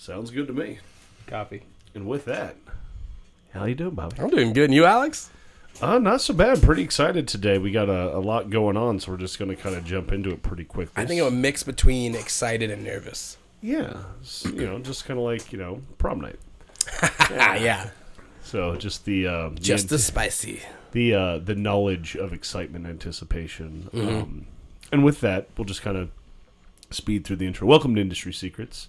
Sounds good to me. Copy. And with that, how you doing, Bobby? I'm doing good. And you, Alex? Uh, not so bad. Pretty excited today. We got a, a lot going on, so we're just going to kind of jump into it pretty quickly. I think I'm a mix between excited and nervous. yeah, s- you know, just kind of like you know prom night. Ah, yeah. So just the the Just ant- as spicy. the uh, the knowledge of excitement, anticipation, Mm-hmm. um, and with that, we'll just kind of speed through the intro. Welcome to Industry Secrets,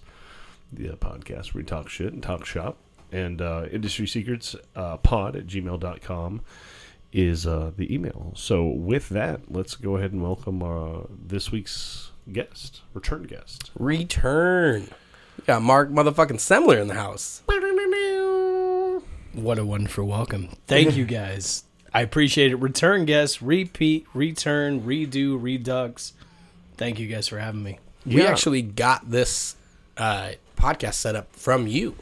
the uh, podcast where we talk shit and talk shop. And uh, Industry Secrets uh, pod at gmail.com is uh, the email. So with that, let's go ahead and welcome uh, this week's guest, return guest. Return. We got Mark motherfucking Semler in the house. What a wonderful welcome. Thank you guys. I appreciate it. Return guests, repeat, return, redo, redux. Thank you guys for having me. We Yeah. actually got this uh, podcast set up from you.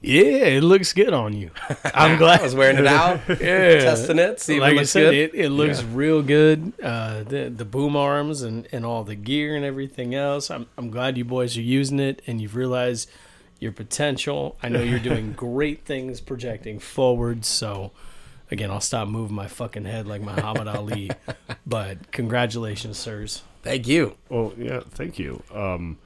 Yeah, it looks good on you. I'm glad. I was wearing it out, Yeah. testing it, see like it I looks said, good. it, it looks real good. Uh, the the boom arms and, and all the gear and everything else. I'm I'm glad you boys are using it and you've realized your potential. I know you're doing great things projecting forward. So again, I'll stop moving my fucking head like Muhammad Ali. But congratulations, sirs. Thank you. Well, yeah, thank you. Um,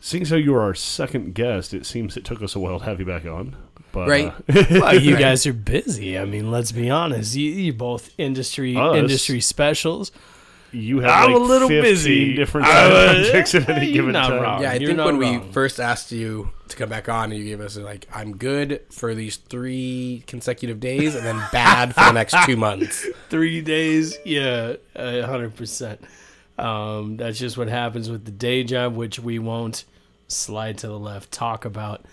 seeing as how you are our second guest, it seems it took us a while to have you back on. But, Right. uh, Well, you guys are busy. I mean, let's be honest. You, you both industry Us. industry specials. you have I'm like a little 15 busy. different I'm a- subjects at any you're given not time. wrong. Yeah, I You're think not when we first asked you to come back on, you gave us like, "I'm good for these three consecutive days, and then bad for the next two months." three days yeah a hundred percent um that's just what happens with the day job which we won't slide to the left talk about.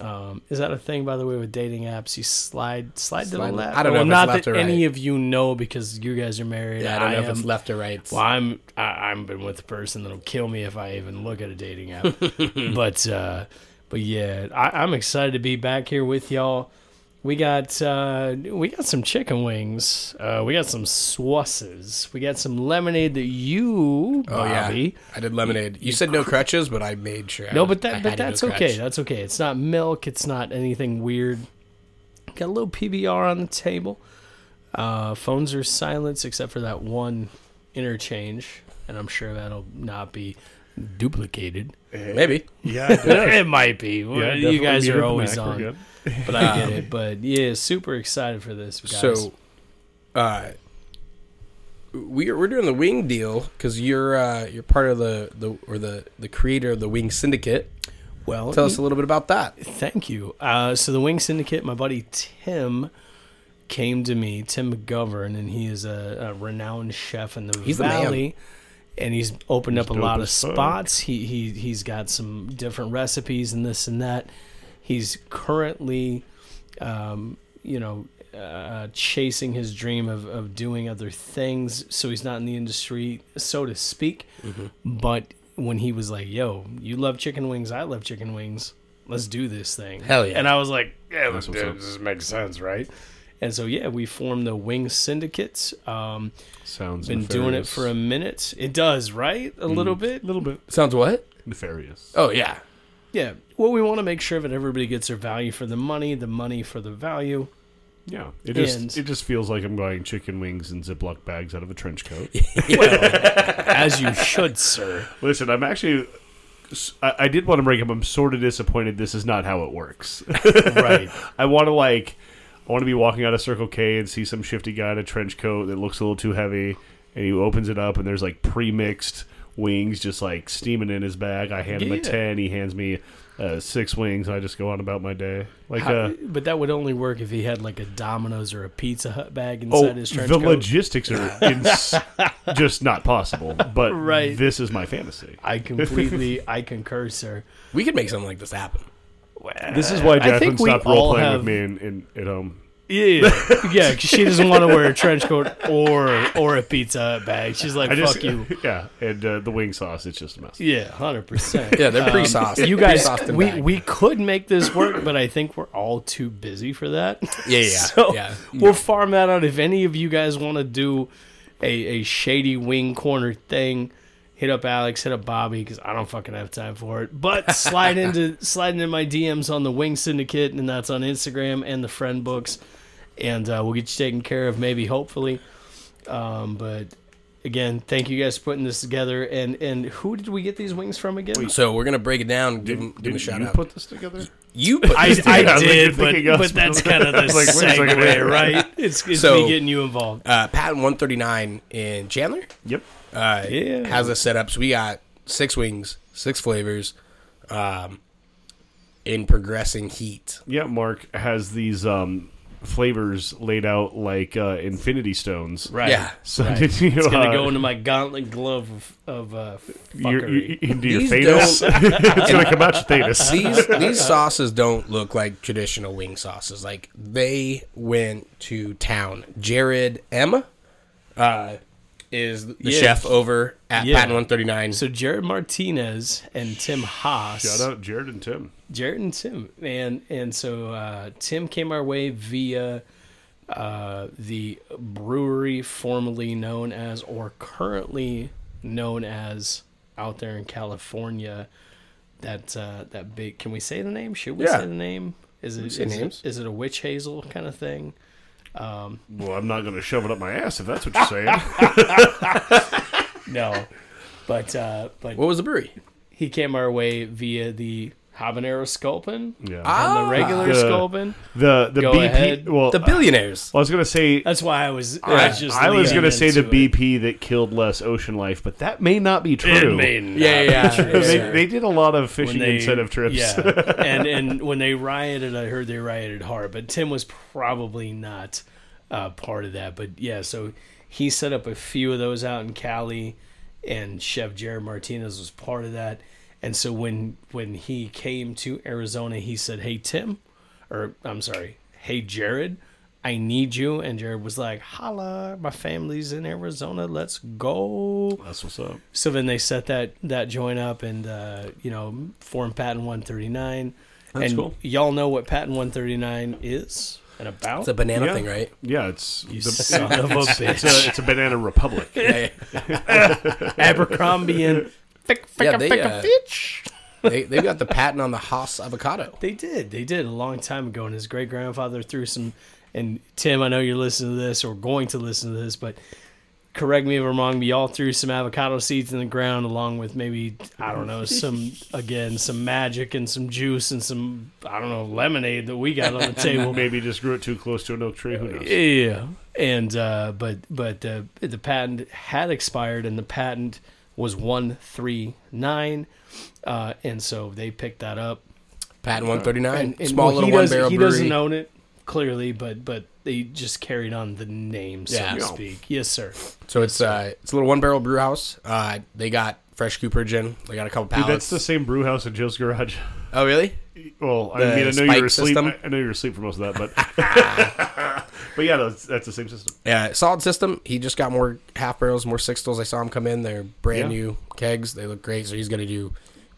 Um is that a thing by the way with dating apps? You slide slide, to the left? I don't know well, if it's not left that any right. of you know because you guys are married. Yeah, I don't know if it's left or right. well i'm I, i'm been with a person that'll kill me if i even look at a dating app. But uh but yeah I, i'm excited to be back here with y'all we got uh, we got some chicken wings. Uh, we got some swusses. We got some lemonade that you, Oh Bobby. yeah, I did lemonade. You said no crutches, but I made sure. No, I- but I that but that's go okay. crutch. That's okay. It's not milk. It's not anything weird. Got a little PBR on the table. Uh, phones are silenced except for that one interchange, and I'm sure that'll not be duplicated. Maybe. Yeah, I did. it might be. Yeah, you guys definitely are always Mac. We're on. Good. But I get it. But yeah, super excited for this, guys. So, uh, we're we're doing the wing deal because you're uh, you're part of the the or the the creator of the Wing Syndicate. well, Tell us a little bit about that. Thank you. Uh, so the Wing Syndicate, my buddy Tim came to me, Tim McGovern, and he is a, a renowned chef in the He's the valley. and he's opened up a lot of as fuck. spots. He he he's got some different recipes and this and that. He's currently, um, you know, uh, chasing his dream of, of doing other things. So he's not in the industry, so to speak. Mm-hmm. But when he was like, "Yo, you love chicken wings, I love chicken wings. Let's do this thing." Hell yeah. And I was like, "Yeah, this, what's this makes sense, right?" And so yeah, we formed the Wing Syndicate. Um, Sounds been doing it for a minute. It does, right? A little bit. a little bit Sounds what? nefarious. Oh yeah, Yeah. Well, we want to make sure that everybody gets their value for the money, the money for the value. Yeah, it just And- it just feels like I'm buying chicken wings and Ziploc bags out of a trench coat. As you should, sir. Listen, I'm actually. I, I did want to break up. I'm sort of disappointed. This is not how it works. Right. I want to like, I want to be walking out of Circle K and see some shifty guy in a trench coat that looks a little too heavy, and he opens it up and there's like pre-mixed wings just like steaming in his bag. I hand him a ten. He hands me uh, six wings. I just go on about my day. Like, How- uh, but that would only work if he had like a Domino's or a Pizza Hut bag oh, inside his trench the coat. logistics are ins- just not possible. But Right. this is my fantasy. I completely, I concur, sir. we could make something like this happen. This is why I Jacqueline stopped role playing have- with me in, in at home. Yeah, yeah. 'cause she doesn't want to wear a trench coat or or a Pizza Hut bag. She's like, I just "Fuck you." yeah, and uh, the wing sauce. It's just a mess. Yeah, hundred percent. Yeah, they're pre-sauced. You guys, Pre-sauced and we bagged. we could make this work, but I think we're all too busy for that. Yeah, yeah, So yeah. we'll farm that out. If any of you guys want to do a, a shady wing corner thing, hit up Alex, hit up Bobby because I don't fucking have time for it. But slide into slide into my DMs on the Wing Syndicate, and that's on Instagram and the friend books, and uh, we'll get you taken care of. Maybe, hopefully. Um, but again, thank you guys for putting this together. And and who did we get these wings from again? So we're gonna break it down. Give him, Didn't, give him a shout you out. put this together? you put I, this I together. was like, did, you're but, us, but that's kind of the I was like, wait a segue, right? It's, it's So- me getting you involved. uh, patent 139 in Chandler. Yep. uh, Yeah. has us set up. So we got six wings, six flavors, um, in progressing heat. Yeah, Mark has these um, flavors laid out like uh, infinity stones. Right. Yeah. So Right. did you, It's gonna uh, go into my gauntlet glove of, of uh, your, fuckery. your- into your These Thanos? it's gonna come out your Thanos. These these sauces don't look like traditional wing sauces. Like they went to town. Jared M. Uh, is the Yeah. chef over at Yeah. Patent 139. so Jared Martinez and Tim Hass. Shout out Jared and Tim. Jared and Tim, and and so uh, Tim came our way via uh, the brewery formerly known as, or currently known as, out there in California. That uh, that big. Can we say the name? Should we Yeah. say the name? Is it say is it- names. is it a witch hazel kind of thing? Well, I'm not gonna shove it up my ass if that's what you're saying. No, but uh, but what was the brewery? he came our way via the habanero sculpin yeah. and the regular The- sculpin. the the Go BP. ahead. Well, The billionaires. I was gonna say. That's why I was. I I, was just. I was gonna say the it. BP that killed less ocean life, but that may not be It true. may not Yeah, yeah, yeah. be true. they, Yeah. they did a lot of fishing they- incentive trips. Yeah, and and when they rioted, I heard they rioted hard, but Tim was probably not uh, part of that. But yeah, so he set up a few of those out in Cali, and Chef Jared Martinez was part of that. And so when when he came to Arizona, he said, "Hey Tim," or I'm sorry, "Hey Jared." I need you, and Jared was like, "Holla, my family's in Arizona. Let's go." That's what's up. So then they set that that joint up and uh, you know formed Patent 139. That's and cool. y'all know what Patent 139 is and about. It's a banana Yeah. thing, right? Yeah, it's you the- son of a it's bitch. a, it's a banana republic. Yeah, Abercrombie and fick, fick, Yeah, they, fick, uh, fitch. they they've got the patent on the Hass avocado. They did. They did a long time ago, and his great grandfather threw some. And Tim, I know you're listening to this or going to listen to this, but correct me if I'm wrong. But y'all threw some avocado seeds in the ground, along with maybe I don't know some again some magic and some juice and some I don't know lemonade that we got on the table. Maybe just grew it too close to an oak tree. Who knows? Yeah, and uh, but but uh, the patent had expired, and the patent was one three nine, uh, and so they picked that up. Patent 139. And, and Small well, little one doesn't- barrel He brewery. doesn't own it clearly, but but they just carried on the name, so Yeah. to speak. Yes, sir. So it's uh it's a little one barrel brew house. Uh, they got fresh cooperage in. They got a couple Dude, that's the same brew house at Joe's Garage. oh really? Well, I mean, I know you spike were asleep. system? I, know you were asleep for most of that, but but yeah, that's, that's the same system. Yeah, solid system. He just got more half barrels, more sixtels. I saw him come in. They're brand Yeah. new kegs. They look great. So he's gonna do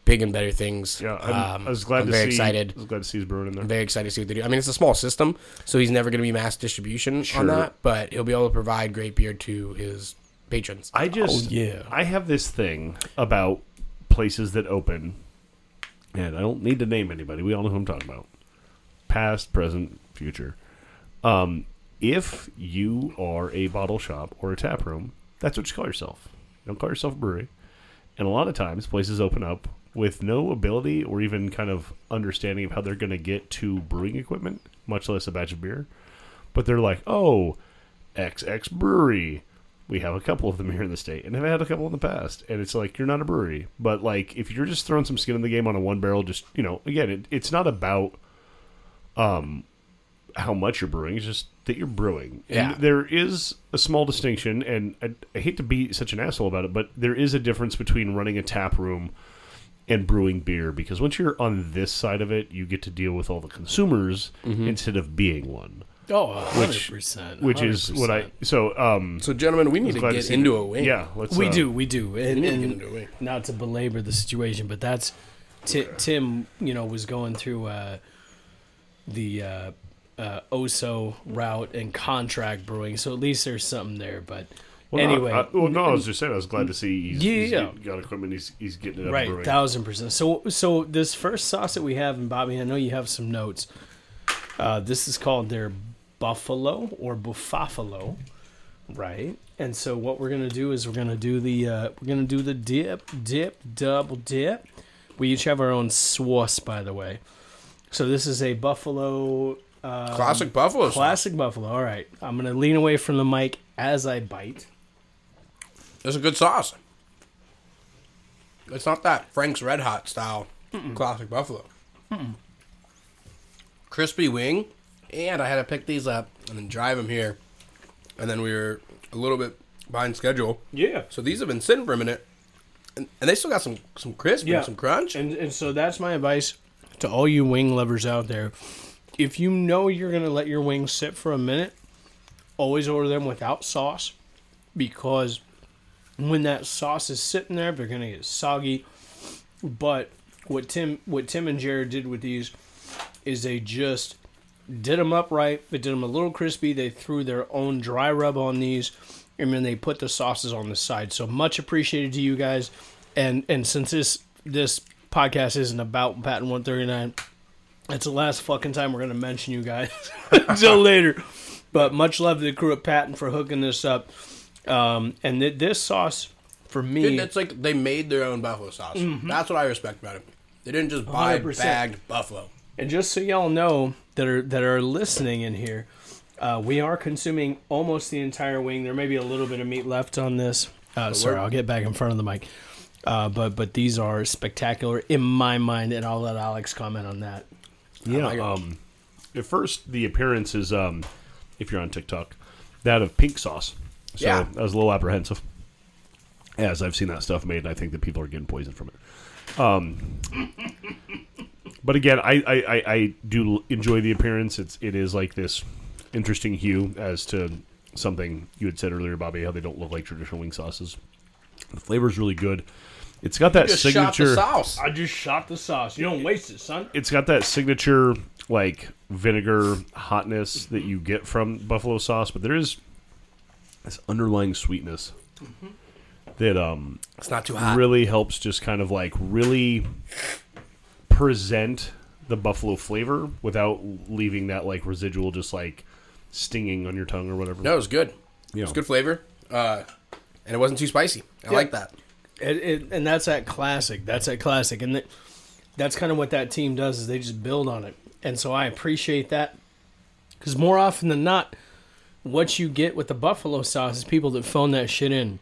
big and better things. Yeah, Um, I was glad I'm to very see. excited. I was glad to see his brewing in there. I'm very excited to see what they do. I mean, it's a small system, so he's never going to be mass distribution Sure. on that, but he'll be able to provide great beer to his patrons. I just, Oh, yeah. I have this thing about places that open, and I don't need to name anybody. We all know who I'm talking about. Past, present, future. Um, if you are a bottle shop or a tap room, that's what you call yourself. You don't call yourself a brewery. And a lot of times, places open up with no ability or even kind of understanding of how they're going to get to brewing equipment, much less a batch of beer. But they're like, oh, XX Brewery. We have a couple of them here in the state, and have had a couple in the past. And it's like you're not a brewery, but like if you're just throwing some skin in the game on a one barrel, just you know, again, it, it's not about um how much you're brewing; it's just that you're brewing. Yeah. And there is a small distinction, and I, I hate to be such an asshole about it, but there is a difference between running a tap room and brewing beer because once you're on this side of it, you get to deal with all the consumers instead of being one, Oh, Which- hundred percent. which is what I. So, um, So, gentlemen, we need to glad to get into that- a wing. Yeah, let's. We uh, do, we do, and, need to and get into a wing. not to belabor the situation, but that's Ti- Tim. You know, was going through uh, the uh, uh, OSO route and contract brewing, so at least there's something there. But Well, no, anyway, I, well, no, I was just saying. I was glad to see he's, Yeah, he's yeah. get- got equipment. He's he's getting it up. right, brewing. thousand percent. So, so this first sauce that we have, and Bobby, I know you have some notes. Uh, this is called their buffalo or buffalo, right? And so, what we're gonna do is we're gonna do the uh, we're gonna do the dip, dip, double dip. We each have our own sauce, by the way. So this is a buffalo. Um, Classic buffalo. sauce. Classic buffalo. All right, I'm gonna lean away from the mic as I bite. It's a good sauce. It's not that Frank's Red Hot style classic buffalo. Crispy wing, and I had to pick these up and then drive them here, and then we were a little bit behind schedule, Yeah. so these have been sitting for a minute, and, and they still got some some crisp Yeah. and some crunch. And and so that's my advice to all you wing lovers out there. If you know you're gonna let your wings sit for a minute, always order them without sauce, because when that sauce is sitting there, they're gonna get soggy. But what Tim what Tim and Jared did with these is they just did them upright. They did them a little crispy. They threw their own dry rub on these, and then they put the sauces on the side. So much appreciated to you guys. And and since this this podcast isn't about Patent One Thirty Nine, it's the last fucking time we're gonna mention you guys until later. But much love to the crew at Patent for hooking this up. Um, and th- this sauce for me, Dude, it's like they made their own buffalo sauce. That's what I respect about it. They didn't just buy 100%. bagged buffalo. And just so y'all know that are that are listening in here, uh, we are consuming almost the entire wing. There may be a little bit of meat left on this. Uh, sorry, I'll get back in front of the mic. Uh, but but these are spectacular in my mind, and I'll let Alex comment on that. Yeah. like um, at first, the appearance is, um, if you're on TikTok, that of pink sauce. So Yeah. I was a little apprehensive, as I've seen that stuff made, and I think that people are getting poisoned from it. Um, but again, I, I, I, I do enjoy the appearance. It's it is like this interesting hue as to something you had said earlier, Bobby, how they don't look like traditional wing sauces. The flavor is really good. It's got that Just shot signature. the sauce. I just shot the sauce. You don't waste it, son. it's got that signature like vinegar hotness that you get from buffalo sauce, but there is this underlying sweetness that um It's not too hot. really helps just kind of like really present the buffalo flavor without leaving that like residual just like stinging on your tongue or whatever. No, it was good. Yeah. It was good flavor, uh, and it wasn't too spicy. I like that. It, it, and that's that classic. That's that classic, and that, that's kind of what that team does is they just build on it. And so I appreciate that because more often than not, what you get with the buffalo sauce is people that phone that shit in,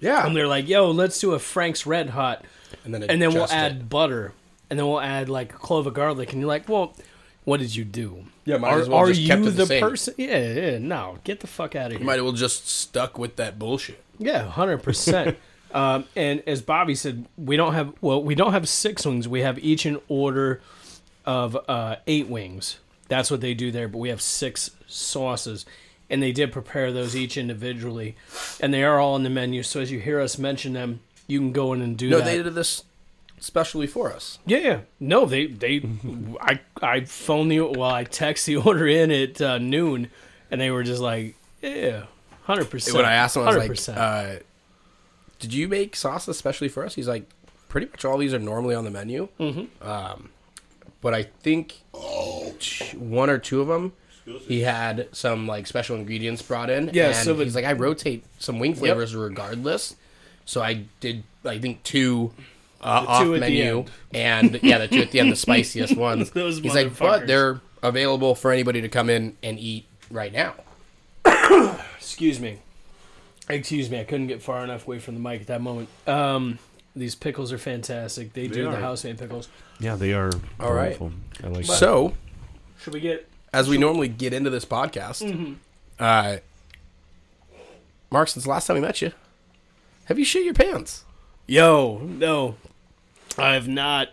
Yeah, and they're like, "Yo, let's do a Frank's Red Hot," and then and then we'll add it. butter, and then we'll add like a clove of garlic, and you're like, "Well, what did you do? Yeah, might are, as well are just kept you it the the same. person? Yeah, yeah, no, get the fuck out of here. You here." might have well just stuck with that bullshit. Yeah, hundred percent. Um, and as Bobby said, we don't have well, we don't have six wings. We have each an order of uh, eight wings. That's what they do there. But we have six sauces, and they did prepare those each individually, and they are all on the menu. So as you hear us mention them, you can go in and do that. No, that. they did this specially for us. Yeah, yeah. No, they they I I phoned the well, I text the order in at uh, noon, and they were just like, yeah, hundred percent. When I asked him, I was 100%. like, uh, "Did you make sauce especially for us?" He's like, "Pretty much all these are normally on the menu." Mm-hmm. Um, but I think t- one or two of them, he had some like special ingredients brought in. Yeah, and so the- he's like, "I rotate some wing flavors regardless." So I did, I think two. Uh, off two at the menu and yeah, the two at the end, the spiciest ones. Those He's like, but they're available for anybody to come in and eat right now. Excuse me. Excuse me. I couldn't get far enough away from the mic at that moment. Um, these pickles are fantastic. They, do are. the house made pickles. Yeah, they are All right. delightful. I like So, Should we get? as we normally get into this podcast, Mm-hmm. uh, Mark, since the last time we met you, have you shit your pants? Yo, no, I have not.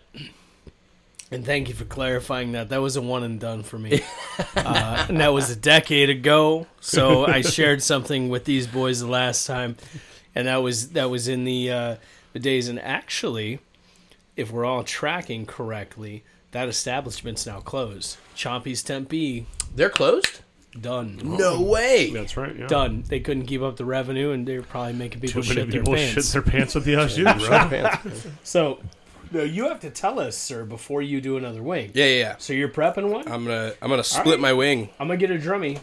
And thank you for clarifying that. That was a one and done for me. uh, and that was a decade ago. So I shared something with these boys the last time, and that was that was in the uh, the days. And actually, if we're all tracking correctly, that establishment's now closed. Chompy's Tempe. They're closed. Done. No way. That's right. Yeah. Done. They couldn't keep up the revenue, and they were probably making people Too many shit their people pants. shit their pants at the Aussies, bro. So, no, you have to tell us, sir, before you do another wing. Yeah, yeah. yeah. So you're prepping one. I'm gonna I'm gonna split right. my wing. I'm gonna get a drummy.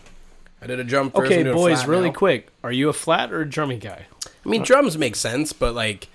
I did a drum first. Okay, I'm doing a boys, really now. quick. Are you a flat or a drummy guy? I mean, drums make sense, but like,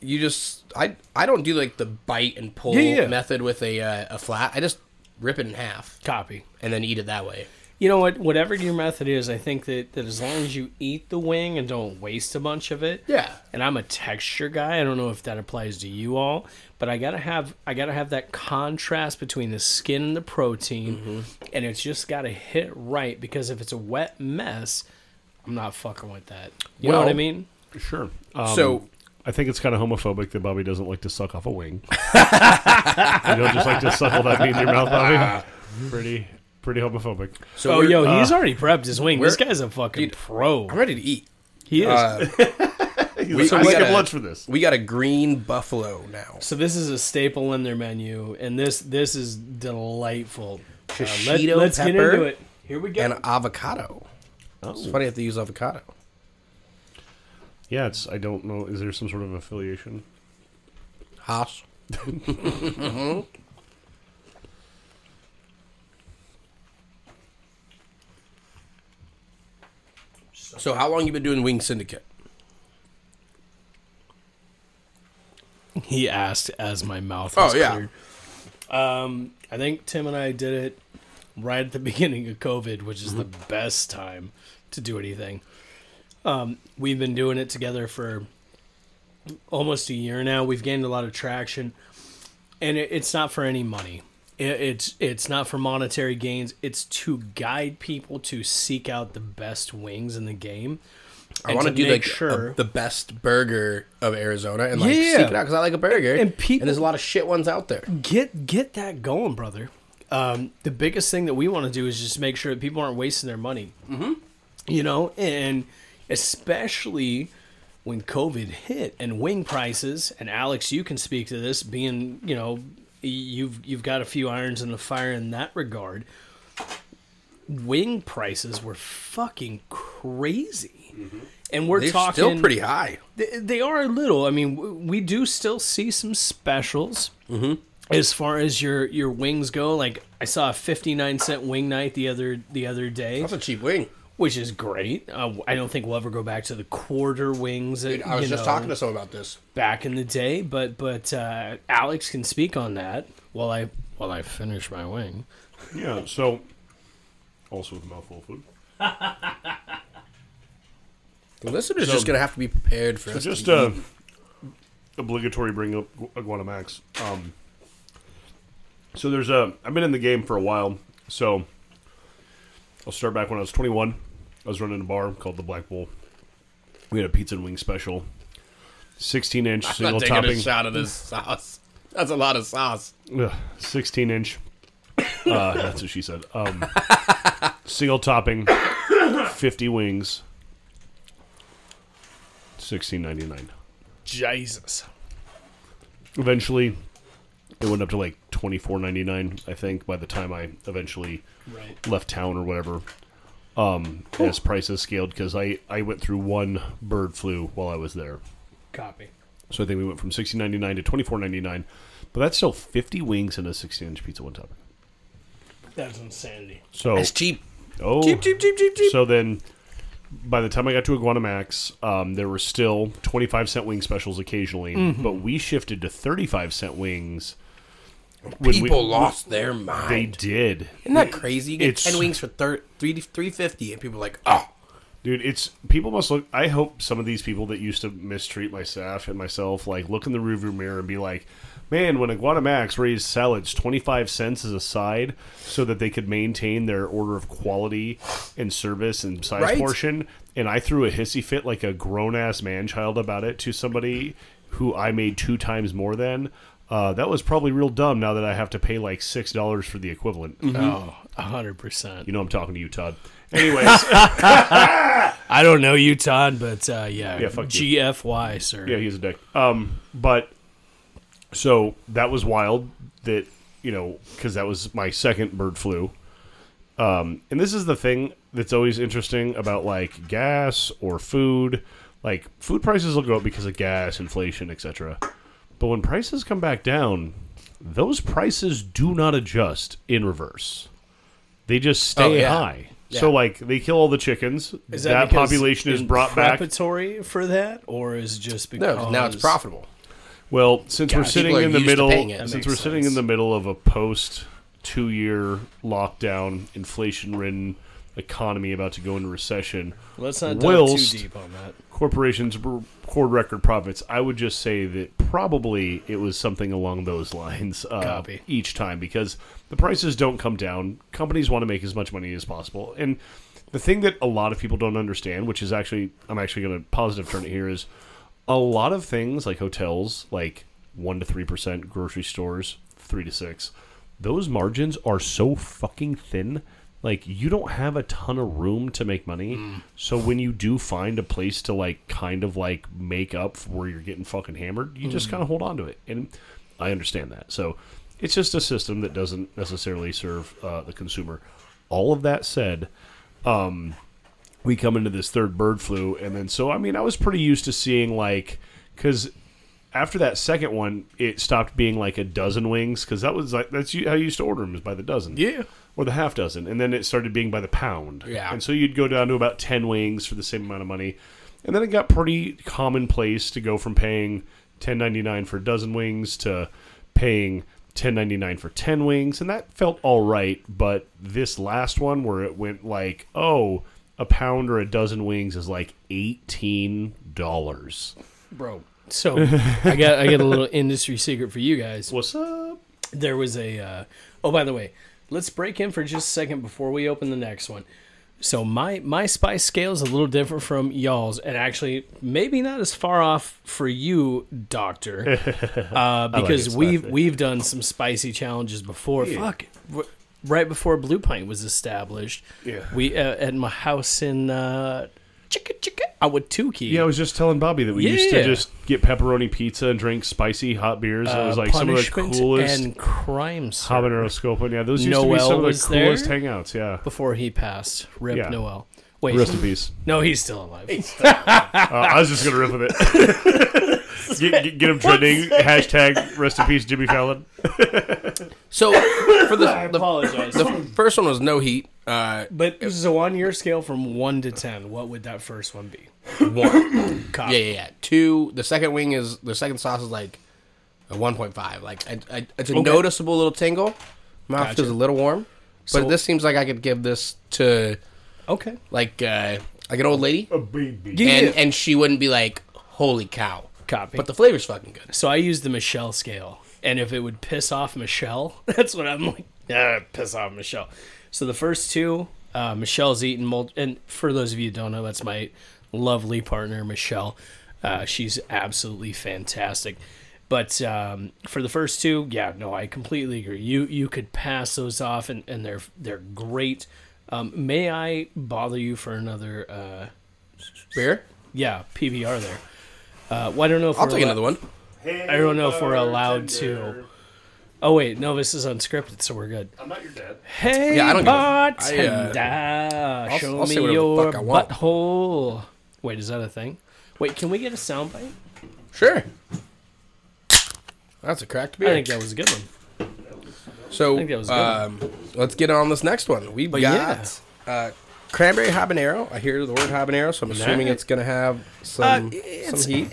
you just I I don't do like the bite and pull Yeah, yeah. method with a uh, a flat. I just rip it in half Copy. and then eat it that way. You know what? Whatever your method is, I think that, that as long as you eat the wing and don't waste a bunch of it. Yeah. And I'm a texture guy. I don't know if that applies to you all, but I gotta have I gotta have that contrast between the skin and the protein, Mm-hmm. and it's just gotta hit right because if it's a wet mess, I'm not fucking with that. You know what I mean? Sure. Um, So- I think it's kind of homophobic that Bobby doesn't like to suck off a wing. you don't just like to suckle that meat in your mouth, Bobby. Pretty, pretty homophobic. So oh, we're- yo, he's already prepped his wing. This we're- guy's a fucking Dude, pro. I'm ready to eat. He is. Uh, We, so I we skip gotta- lunch for this. we got a green buffalo now. So this is a staple in their menu, and this this is delightful. Uh, Shishito let's get pepper into it. Here we go. and avocado. It's funny I have to use avocado. Yeah, it's. I don't know. Is there some sort of affiliation? Hass. so how long you been doing Wing Syndicate? he asked as my mouth Oh, yeah. cleared. Um, I think Tim and I did it right at the beginning of COVID, which is the best time to do anything. Um, we've been doing it together for almost a year now. We've gained a lot of traction, and it, it's not for any money. It, it's it's not for monetary gains. It's to guide people to seek out the best wings in the game. I want to do like sure a- the best burger of Arizona and like Yeah. seek it out because I like a burger And people- there's a lot of shit ones out there. get get that going, brother. Um, the biggest thing that we want to do is just make sure that people aren't wasting their money. Mm-hmm. You know, and especially when COVID hit and wing prices. And Alex, you can speak to this, being you know, you've you've got a few irons in the fire in that regard. Wing prices were fucking crazy, mm-hmm. and we're They're talking still pretty high. they, they are a little. I mean, we do still see some specials mm-hmm. as far as your your wings go. Like I saw a fifty nine cent wing night the other the other day, That's a cheap wing. Which is great. Uh, I don't think we'll ever go back to the quarter wings. That, I was just know, talking to someone about this. back in the day, but but uh, Alex can speak on that while I while I finish my wing. Yeah. So, also with a mouthful of food. The listener's So- just gonna have to be prepared for So us. just to uh, eat. obligatory bring up Iguana Mack's. Um, so there's a. I've been in the game for a while. So I'll start back when I was 21. I was running a bar called the Black Bull. We had a pizza and wing special, 16 inch I'm single not taking topping. a shot of this sauce. That's a lot of sauce. Ugh, 16 inch. Uh, that's what she said. Um, single topping, 50 wings, 16.99. Jesus. Eventually, it went up to like 24.99. I think by the time I eventually Right. left town or whatever. Um, as prices scaled because I I went through one bird flu while I was there. Copy. So I think we went from 16.99 to 24.99, but that's still 50 wings and a 16 inch pizza one topping. That's insanity. So It's cheap. oh Cheap, cheap, cheap, cheap, cheap. So then, by the time I got to Iguana Mack's, um, there were still 25 cent wing specials occasionally, Mm-hmm. but we shifted to 35 cent wings. When we- People lost their mind. They did. Isn't that crazy? You get It's- ten wings for thir- three three fifty, and people are like, oh, Dude, it's people must look. I hope some of these people that used to mistreat my staff and myself, like, look in the rearview mirror and be like, "Man, when Iguana Mack's raised salads twenty five cents as a side, so that they could maintain their order of quality and service and size Right. portion," and I threw a hissy fit like a grown ass man child about it to somebody who I made two times more than. Uh, that was probably real dumb. Now that I have to pay like six dollars for the equivalent. Oh, hundred percent. You know, I'm talking to you, Todd. Anyways. I don't know you, Todd, but uh, yeah, Yeah, fuck you. GFY, sir. Yeah, he's a dick. Um, but so that was wild. That you know, because that was my second bird flu, Um, and this is the thing that's always interesting about like gas or food. Like food prices will go up because of gas, inflation, etc. But when prices come back down, those prices do not adjust in reverse. They just oh, stay Oh, yeah. high. So like they kill all the chickens. Is that because population is brought back. preparatory for that, or is it just because No, now it's profitable. Well, since we're sitting in the middle, paying it. That since we're sitting in the middle of a post two year lockdown, inflation ridden economy about to go into recession, Let's not dive too deep on that. Corporations record record profits. I would just say that probably it was something along those lines uh, each time because the prices don't come down. Companies want to make as much money as possible, and the thing that a lot of people don't understand, which is actually I'm actually going to positive turn it here, is a lot of things like hotels, like one to three percent, grocery stores three to six. Those margins are so fucking thin. Like you don't have a ton of room to make money. So when you do find a place to like kind of like make up for where you're getting fucking hammered, you just kind of hold on to it. And I understand that. So it's just a system that doesn't necessarily serve uh, the consumer. All of that said, um, we come into this third bird flu, and then so I mean I was pretty used to seeing like because after that second one, it stopped being like a dozen wings because that was like that's you- how you used to order them is by the dozen, Yeah. or the half dozen, and then it started being by the pound, Yeah. and so you'd go down to about ten wings for the same amount of money, and then it got pretty commonplace to go from paying ten ninety nine for a dozen wings to paying ten ninety nine for ten wings, and that felt all right. But this last one, where it went like, oh, a pound or a dozen wings is like eighteen dollars. bro. So I got I got a little industry secret for you guys. What's up? There was a. Uh, oh, by the way, let's break in for just a second before we open the next one. So my my spice scale is a little different from y'all's, and actually maybe not as far off for you, Doctor, uh, because it we've we've done some spicy challenges before. Fuck, right before Blue Pint was established. Yeah. we uh, at my house in uh, chicka chicka Ahwatukee. Yeah, I was just telling Bobby that we used to Yeah. just get pepperoni pizza and drink spicy hot beers. it was uh, like some of the punishment coolest and crime. Sir. habanero scope. Yeah, those used to be Noel some of the coolest hangouts. Yeah. before he passed. Rip Yeah. Noel. Wait, Rest in peace. no, he's still alive. Uh, I was just gonna riff with it. get, get, get him trending. Hashtag rest in peace, Jimmy Fallon. So for the the, apologize. the first one was no heat. Uh, but a one-year scale from one to ten, what would that first one be? one. Yeah, yeah, yeah. Two. The second wing is the second sauce is like a one point five. Like I, I, it's a Okay. noticeable little tingle. Mouth Gotcha. feels a little warm, but So- this seems like I could give this to Okay. like uh, like an old lady, A baby. Yeah. and and she wouldn't be like, "Holy cow!" Copy. But the flavor's fucking good. so I use the Michelle scale, and if it would piss off Michelle, that's what I'm like. Ah, piss off Michelle. So the first two, uh, Michelle's eaten mul- and for those of you who don't know, that's my lovely partner Michelle. Uh, she's absolutely fantastic. But um, for the first two, yeah, no, I completely agree. You you could pass those off, and, and they're they're great. Um, may I bother you for another? Uh, Beer? yeah, PBR there. Uh, well, I don't know if I'll we're take allo- another one. I don't know if we're allowed to. Oh wait, no, this is unscripted, so we're good. I'm not your dad. Hey, Yeah, I don't give a- bartender, I'll show say me whatever the your fuck I want. butthole. Wait, is that a thing? Wait, can we get a soundbite? Sure. That's a cracked beard. I beer. think that was a good one. So, think that was good. um, let's get on this next one. We've But got uh, cranberry habanero. I hear the word habanero, so I'm assuming it's going to have Uh, some it's, some heat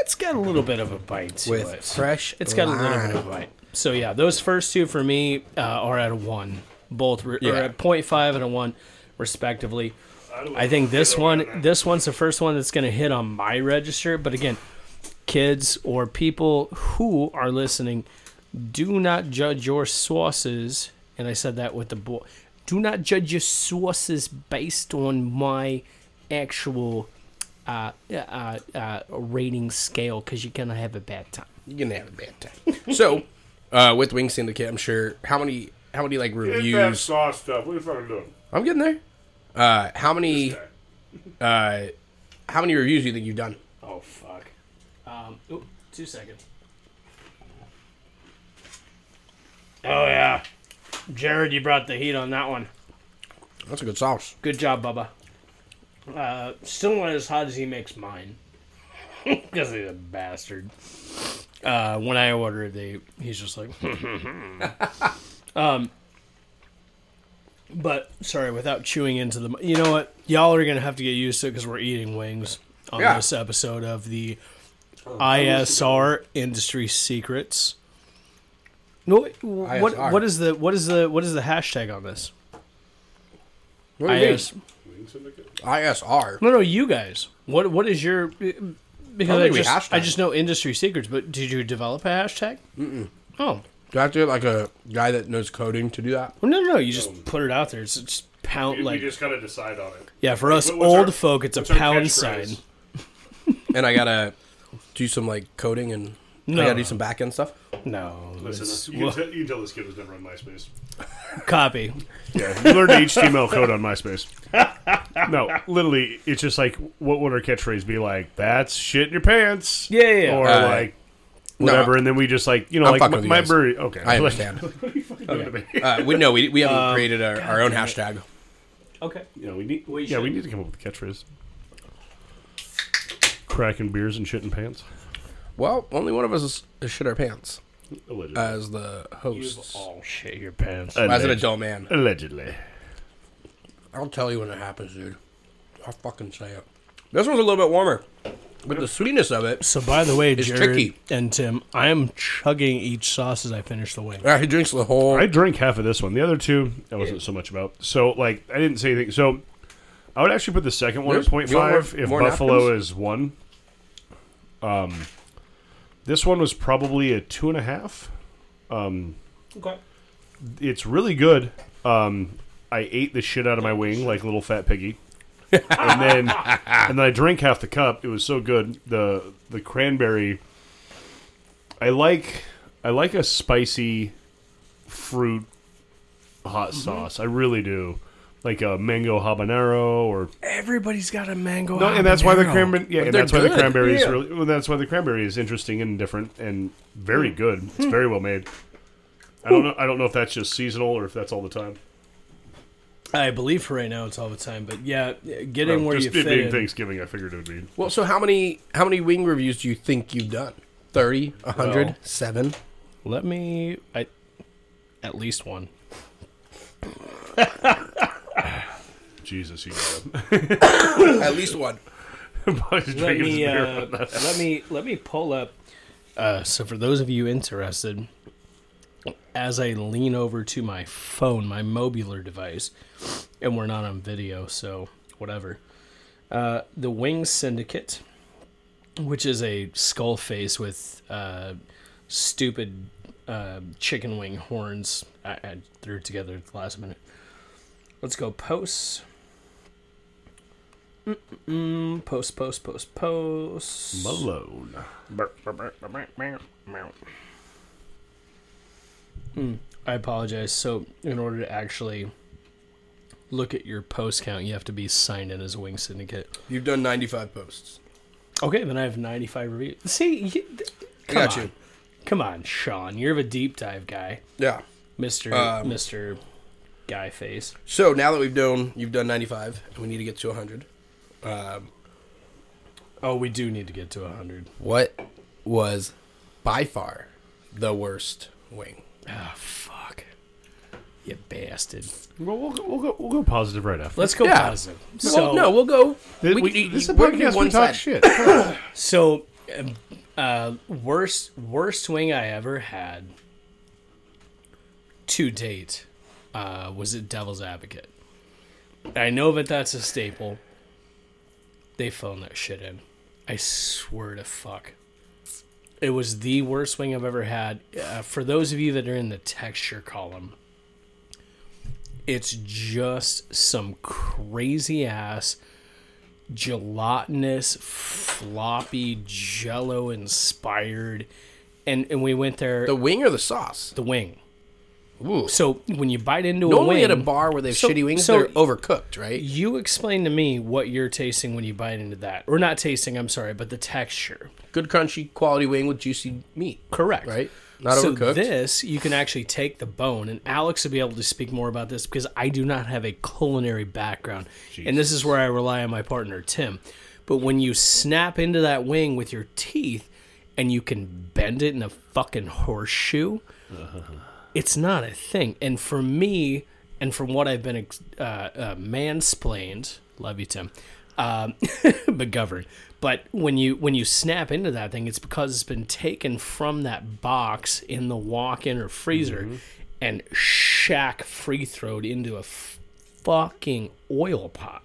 it's got a little bit of a bite to with it. fresh. It's got a little bit of a lime. bite. So yeah, those first two for me uh, are at a one, both re- Yeah. or at 0.5 and a one, respectively. I think this one, this one's the first one that's going to hit on my register. But again, kids or people who are listening, do not judge your sauces. And I said that with the boy. Do not judge your sources based on my actual uh, uh, uh, rating scale because you're gonna have a bad time. You're gonna have a bad time. so, uh, with Wing Syndicate, I'm sure how many how many like reviews? that reviews? sauce stuff. What are you fucking doing? I'm getting there. Uh, how many? Uh, how many reviews do you think you've done? Oh fuck. Um, oop, two seconds. Oh yeah, Jared, you brought the heat on that one. That's a good sauce. Good job, Bubba. Uh, still not as hot as he makes mine. Because he's a bastard. Uh, when I order it, they, he's just like, um, but sorry, without chewing into the, you know what? Y'all are gonna have to get used to it because we're eating wings on Yeah. this episode of the ISR Industry Secrets. No, what ISR. what is the what is the what is the hashtag on this? What do you mean? IS, ISR. No, no, you guys. What what is your? Because I, think we just I just know industry secrets, but did you develop a hashtag? Mm-mm. Oh, Do I have to get like a guy that knows coding to do that? well, no, no, no. You just put it out there. It's just pound We, like we just gotta decide on it. yeah. For us What- what's old our- folk, it's a what's our pound catchphrase? sign. And I gotta do some like coding and No. I gotta do some back end stuff. No, it's- Listen, you, well, can tell, you can tell this kid was never on MySpace. copy. Yeah, you learned HTML code on MySpace. No, literally, it's just like, what would our catchphrase be like? That's shit in your pants. Yeah, yeah, yeah. Or Uh, like, whatever. and then we just like, you know, I'm like fucking my, with you my guys. bird. Okay. I Like, understand. uh, we no, we, we haven't created our, our own hashtag. Okay. you know, we need, We yeah, we should. need to come up with a catchphrase. Cracking beers and shit in pants. Well, only one of us is, is shit our pants Allegedly. as the You host. all shit your pants. As an Alleged- adult man. Allegedly. I'll tell you when it happens, dude. I'll fucking say it. This one's a little bit warmer. But the sweetness of it. So by the way, It's Jared tricky. and Tim, I am chugging each sauce as I finish the wing. Yeah, he drinks the whole. I drank half of this one. The other two, I wasn't so much about. So, like, I didn't say anything. So, I would actually put the second one There's- at point you want more- five if more Buffalo napkins? is one. Um, this one was probably a two and a half. Okay. It's really good. Um, I ate the shit out of my wing like a little fat piggy, and then and then I drank half the cup. It was so good. the The cranberry. I like I like a spicy fruit hot Mm-hmm. sauce. I really do. Like a mango habanero or Everybody's got a mango. no, and that's why the cranberry. Yeah, But and they're that's why the good. cranberry is Yeah. really. Well, that's why the cranberry is interesting and different and very hmm. good. It's hmm. very well made. I don't know. I don't know if that's just seasonal or if that's all the time. I believe for right now it's all the time, but yeah, getting Well, where just you it fit being in. Thanksgiving, I figured it would be. well, so how many how many wing reviews do you think you've done? 30, 100, Well. 7? Let me. I at least one. Jesus, you got him. At least one. Let me. Uh, let me. Let me pull up. Uh, so for those of you interested, as I lean over to my phone, my mobular device, and we're not on video, so whatever. Uh, the Wings Syndicate, which is a skull face with uh, stupid uh, chicken wing horns. I, I threw it together at the last minute. Let's go posts. Mm-mm, post, post, post, post. Malone. I apologize. So, in order to actually look at your post count, you have to be signed in as a Wing Syndicate. You've done 95 posts. Okay, then I have 95 reviews. See, you, th- I come got on. you. Come on, Sean. You're a deep dive guy. Yeah. Mr. Um, Mr. Guy Face. So now that we've done, you've done 95, and we need to get to 100. Um, Oh, we do need to get to 100. what was by far the worst wing? Ah, fuck. You bastard. Well, we'll, go, we'll go. We'll go positive right after. Let's go Yeah. positive. So So, no, we'll go. This, we- we, this is a we're gonna do podcast. one We talk side. shit. So, um, uh, worst worst wing I ever had to date uh, was at Devil's Advocate. I know that that's a staple. They phoned that shit in. I swear to fuck. It was the worst wing I've ever had. Uh, for those of you that are in the texture column, it's just some crazy ass gelatinous, floppy, jello inspired. And, and we went there, The the, wing or the sauce? The wing. Ooh. So when you bite into a Normally wing, at a bar where they have So- shitty wings, so- they're overcooked, right? you explain to me what you're tasting when you bite into that. Or not tasting, I'm sorry, but the texture. Good crunchy quality wing with juicy meat. Correct. Right. Not so overcooked. this you can actually take the bone, and Alex will be able to speak more about this because I do not have a culinary background, and this is where I rely on my partner Tim. But when you snap into that wing with your teeth, and you can bend it in a fucking horseshoe, uh-huh. It's not a thing. And for me, and from what I've been uh, uh, mansplained, love you, Tim, um, McGovern. But when you when you snap into that thing, it's because it's been taken from that box in the walk-in or freezer, and shack free throwed into a f- fucking oil pot,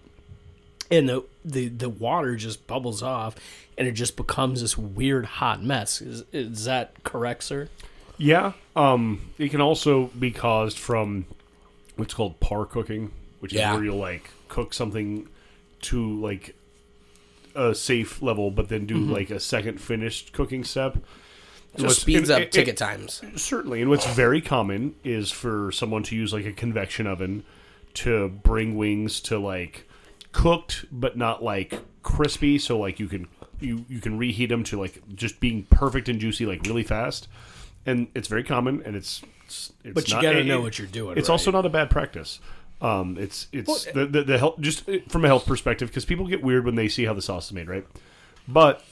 and the, the the water just bubbles off, and it just becomes this weird hot mess. Is is that correct, sir? Yeah. Um, it can also be caused from what's called par cooking, which Yeah. is where you'll like cook something to like a safe level, but then do Mm-hmm. like a second finished cooking step. So it What's- speeds and- up and- ticket times. Certainly, and what's very common is for someone to use like a convection oven to bring wings to like cooked but not like crispy. So like you can you you can reheat them to like just being perfect and juicy like really fast. And it's very common, and it's, it's, it's But you got to know what you're doing. It's right? also not a bad practice. Um, it's it's the, the the health just uh, from a health perspective because people get weird when they see how the sauce is made, right? But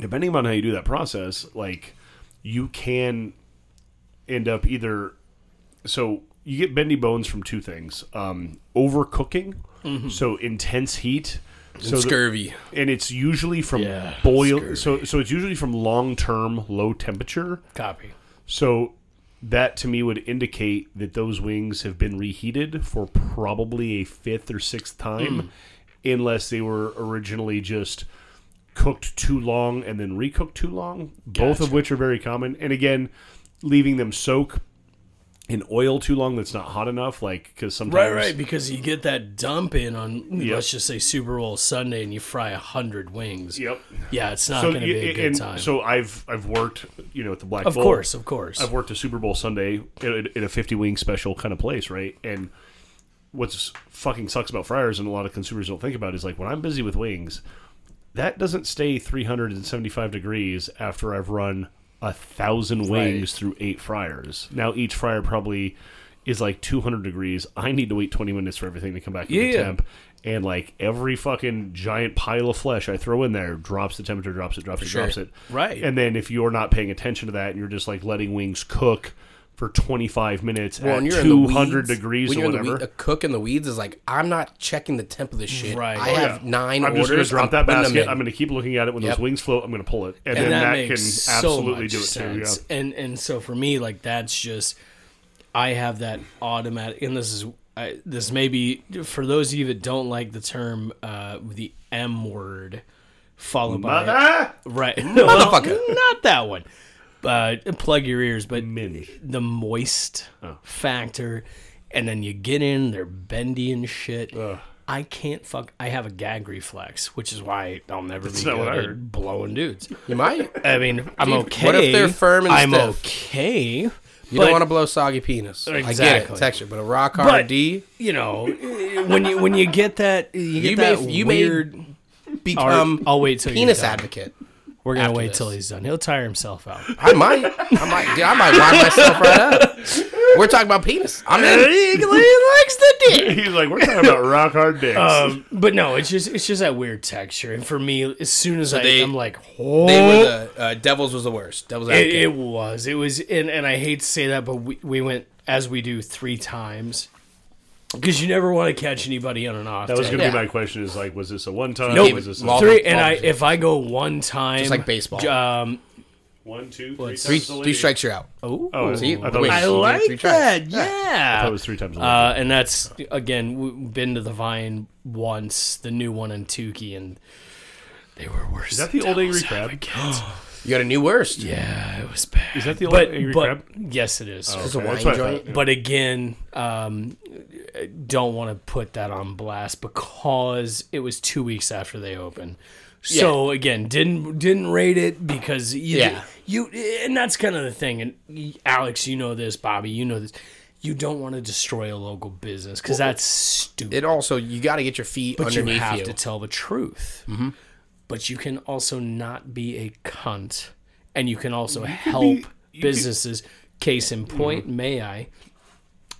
depending on how you do that process, like you can end up either so you get bendy bones from two things: um, overcooking, so intense heat, so the- Scurvy. and it's usually from Yeah, boil. scurvy. So so it's usually from long term low temperature. copy. So that to me would indicate that those wings have been reheated for probably a fifth or sixth time, hmm. unless they were originally just cooked too long and then recooked too long. Both of which are very common. And again, leaving them soak in oil too long that's not hot enough, like because sometimes Right, right, because you get that dump in on Yep. let's just say Super Bowl Sunday, and you fry a hundred wings. Yep. Yeah, it's not So going to be a good time. so I've I've worked you know at the Black of Bull. course, of course. I've worked a Super Bowl Sunday in a, in a 50 wing special kind of place, right? And what's fucking sucks about fryers and a lot of consumers don't think about is like when I'm busy with wings, that doesn't stay 375 degrees after I've run a thousand wings through eight fryers. Now each fryer probably is like 200 degrees. I need to wait 20 minutes for everything to come back to the temp. And like every fucking giant pile of flesh I throw in there drops the temperature, drops it, drops it, sure. drops it. Right. And then if you're not paying attention to that and you're just like letting wings cook for 25 minutes Well, at when you're in the 200 weeds, degrees when or you're in the whatever. weed, a cook in the weeds is like, I'm not checking the temp of this shit. Right. I Oh, have yeah. nine I'm just going to drop that basket. I'm going to keep looking at it. When Yep. those wings float, I'm going to pull it. And, and then that, that, can so absolutely much do it sense. too. Yeah. And and so for me, like that's just I have that automatic. And this is I, this may be for those of you that don't like the term uh, the M word followed by Mother! right, well, Motherfucker. not that one. Uh, plug your ears, but Minge. the moist Oh. factor, and then you get in, they're bendy and shit. Ugh. I can't fuck. I have a gag reflex, which is why I'll never be not good at blowing dudes. You might. I mean, I'm Dude, okay. what if they're firm and I'm stiff? okay. You but, don't want to blow soggy penis. I get Exactly. it, texture, but a rock hard But- D, you know, when you when you get that, you get You that may- you may weird. become I'll wait till you're penis advocate. We're gonna wait this. till he's done. He'll tire himself out. I might. I might. Dude, I might wind myself right up. We're talking about penis. I'm in. he likes the dick. He's like, we're talking about rock hard dicks. Um, but no, it's just it's just that weird texture, and for me, as soon as I, they- I'm like, oh, They were the uh, Devils was the worst. Devils it, advocate. it was, it was, and, and I hate to say that, but we, we went as we do three times because you never want to catch anybody on an off. that was going to be my question is like, was this a one time? Nope. Was this a Well, three, and I Multiple- if I go one time, Just like baseball. Um, one, two, three What's- three, times the three lady? strikes, you're out. oh, Oh, See, I thought, it was. I like three tries. that. I Yeah, thought it was three times. the Uh, and that's again, we've been to the Vine once, the new one in Tukey, and they were worse. is that the than old angry crab? Advocates. You got a new worst. yeah, it was bad. Is that the old but, angry but, crab? Yes, it is. It's a wine that's what I joint. thought. But again, um, don't want to put that on blast because it was two weeks after they opened. So again, didn't didn't rate it because you Yeah. you and that's kind of the thing. And Alex, you know this, Bobby, you know this. You don't want to destroy a local business because that's stupid. It also you got to get your feet but you underneath have you. to tell the truth. But you can also not be a cunt, and you can also help businesses. Case in point, may I?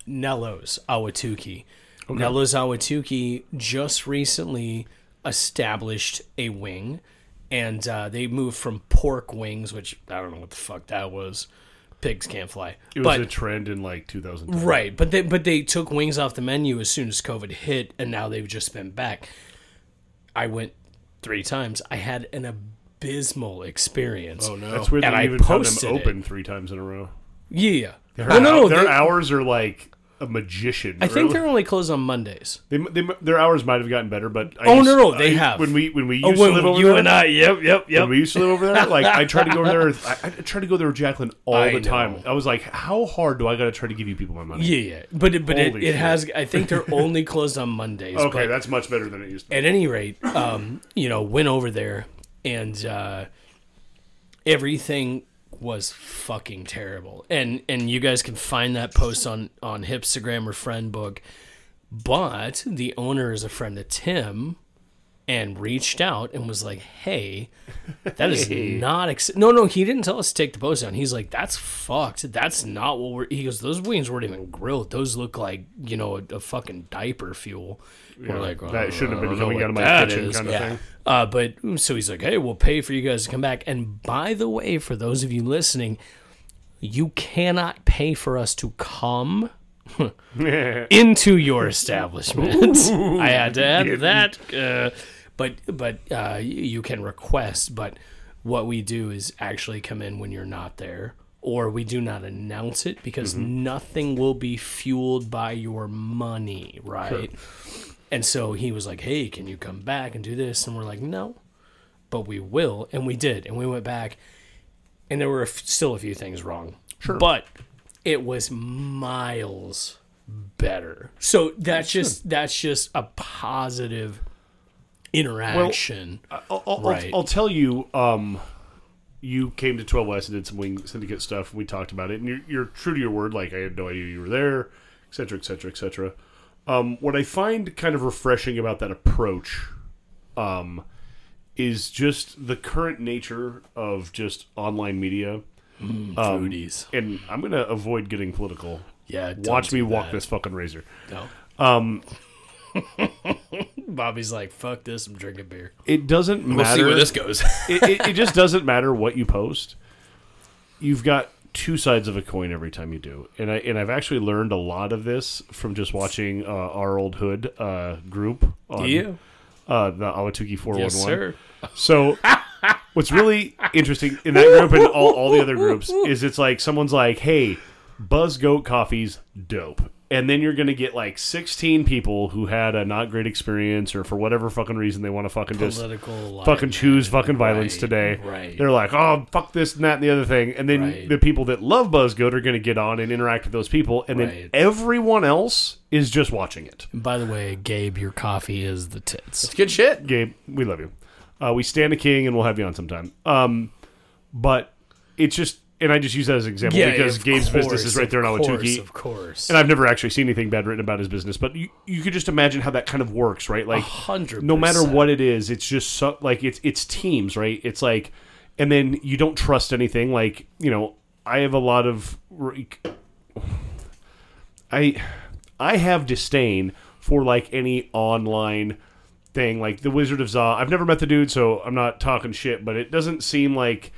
Nello's Ahwatukee. Nello's Ahwatukee just recently established a wing, and uh, they moved from pork wings, which I don't know what the fuck that was. Pigs can't fly. It was but a trend in like 2010. Right, but they but they took wings off the menu as soon as COVID hit, and now they've just been back. I went three times. I had an abysmal experience. Oh no. That's weird And that I even found posted them it. open three times in a row. Yeah, Their, no, no, no. their they- hours are like a magician. I think they're only closed on Mondays. They, they, their hours might have gotten better, but I Oh, used- no, no, they I- have. When we when we Oh, used to live over you there, and I, yep, yep, yep. when we used to live over there, like I tried to go over there. I, I tried to go there with Jacqueline all I the time. know. I was like, how hard do I got to try to give you people my money? Yeah, yeah, but it, but it, Holy it shit. has. I think they're only closed on Mondays. Okay, but that's much better than it used to. be. at any rate, um, you know, went over there and uh, everything was fucking terrible. And and you guys can find that post on on Hipstagram or Friendbook. But the owner is a friend of Tim and reached out and was like, "Hey, that is Hey. not ex- no, no." He didn't tell us to take the post down. He's like, "That's fucked. That's not what we're." He goes, "Those wings weren't even grilled. Those look like you know a, a fucking diaper fuel." We're like, that shouldn't have been coming out of my kitchen is." kind of thing. Uh, but so he's like, "Hey, we'll pay for you guys to come back." And by the way, for those of you listening, you cannot pay for us to come into your establishment. I had to add that, uh, but but uh, you can request. But what we do is actually come in when you're not there, or we do not announce it because nothing will be fueled by your money, right? And so he was like, "Hey, can you come back and do this?" And we're like, "No." But we will, and we did, and we went back, and there were a f- still a few things wrong. Sure. But it was miles better. So that's just that's just a positive interaction. I'll, I'll, Right. I'll, I'll tell you. Um, you came to Twelve West and did some wing syndicate stuff. We talked about it, and you're, you're true to your word. Like I had no idea you were there, et cetera, et cetera, et cetera. Um, what I find kind of refreshing about that approach, um, is just the current nature of just online media. Um, Foodies. and I'm gonna avoid getting political. Yeah. Watch me walk that. this fucking razor. No. Um, Bobby's like, fuck this, I'm drinking beer. it doesn't We'll matter. see where this goes. it, it, it just doesn't matter what you post. You've got two sides of a coin every time you do, and I and I've actually learned a lot of this from just watching uh, our old hood uh, group on Yeah. uh, the Ahwatukee four one Yes, one. sir. So, what's really interesting in that group and all, all the other groups is it's like someone's like, "Hey, Buzz Goat Coffee's dope," and then you're gonna get like 16 people who had a not great experience or for whatever fucking reason they want to fucking just Political. fucking choose fucking violence Right, today. right. They're like, oh, fuck this and that and the other thing. And then Right. the people that love Buzzgoat are going to get on and interact with those people. And then everyone else is just watching it. By the way, Gabe, your coffee is the tits. It's good shit. Gabe, we love you. Uh, we stand a king and we'll have you on sometime. Um, but it's just, and I just use that as an example because of Gabe's business course, is right there in of course, Of course. And I've never actually seen anything bad written about his business, but you, you could just imagine how that kind of works, right? Like, hundred no matter percent. what it is, it's just so like it's it's teams, right? It's like, and then you don't trust anything. Like you know, I have a lot of, I, I have disdain for like any online thing, like the Wizard of Za. I've never met the dude, so I'm not talking shit. But it doesn't seem like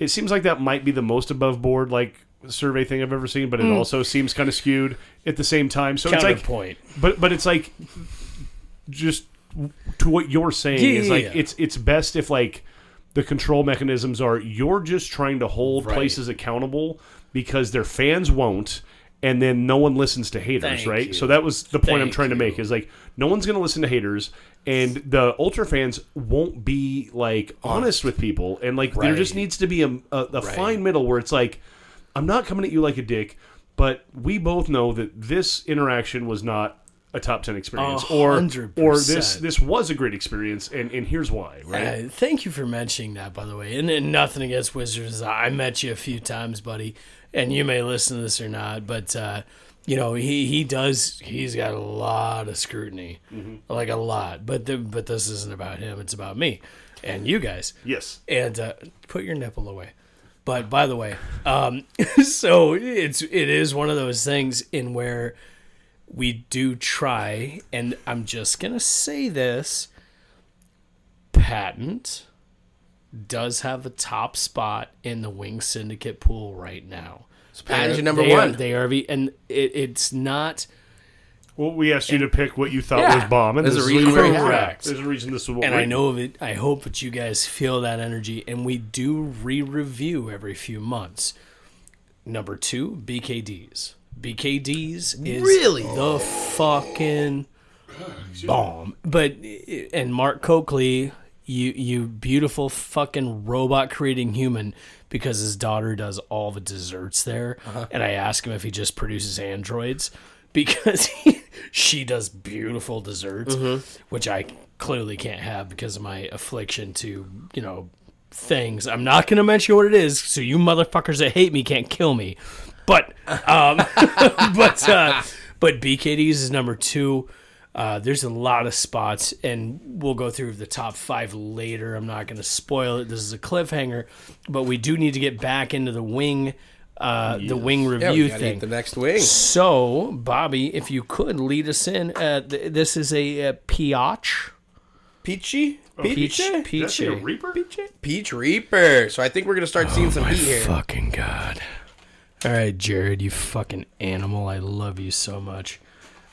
it seems like that might be the most above board like survey thing I've ever seen, but it hmm. also seems kind of skewed at the same time. So it's like Counterpoint. but but it's like just to what you're saying Yeah, is like yeah. it's it's best if like the control mechanisms are you're just trying to hold Right. places accountable because their fans won't and then no one listens to haters Thank right you. so that was the point i'm Thank trying to make is like no one's going to listen to haters and the ultra fans won't be like honest with people and like there just needs to be a, a, a fine middle where it's like i'm not coming at you like a dick but we both know that this interaction was not a top 10 experience A or hundred or this percent. this was a great experience and and here's why right Uh, thank you for mentioning that, by the way. And, and nothing against Wizards. I met you a few times, buddy, and you may listen to this or not, but uh, you know he he does. He's got a lot of scrutiny, Mm-hmm. like a lot. But the, but this isn't about him. It's about me and you guys. yes And uh, put your nipple away. But by the way, um, so it's it is one of those things in where we do try, and I'm just gonna say this: patent does have a top spot in the Wing Syndicate pool right now. Patent's your number They are- one. they are, the- and it, it's not. Well, we asked you to pick what you thought Yeah. was bombing. There's a This is reason what we we- have yeah, it. There's a reason this is what And we're I know of it. I hope that you guys feel that energy, and we do re-review every few months. Number two, BKDs. BKDs is Really? the fucking bomb. But and Mark Coakley, you you beautiful fucking robot creating human, because his daughter does all the desserts there, and I ask him if he just produces androids because he, she does beautiful desserts, which I clearly can't have because of my affliction to you know things. I'm not going to mention what it is, so you motherfuckers that hate me can't kill me. But um, but uh, but BKDs is number two. Uh, there's a lot of spots, and we'll go through the top five later. I'm not going to spoil it. This is a cliffhanger, but we do need to get back into the wing, uh, the wing Yeah, review we thing. eat the next wing. So, Bobby, if you could lead us in, uh, th- this is a, uh Piach. Peachy? Peach, Did I Peach, Reaper? Peach Reaper. So I think we're gonna start seeing some heat here. Fucking God. All right, Jared, you fucking animal. I love you so much.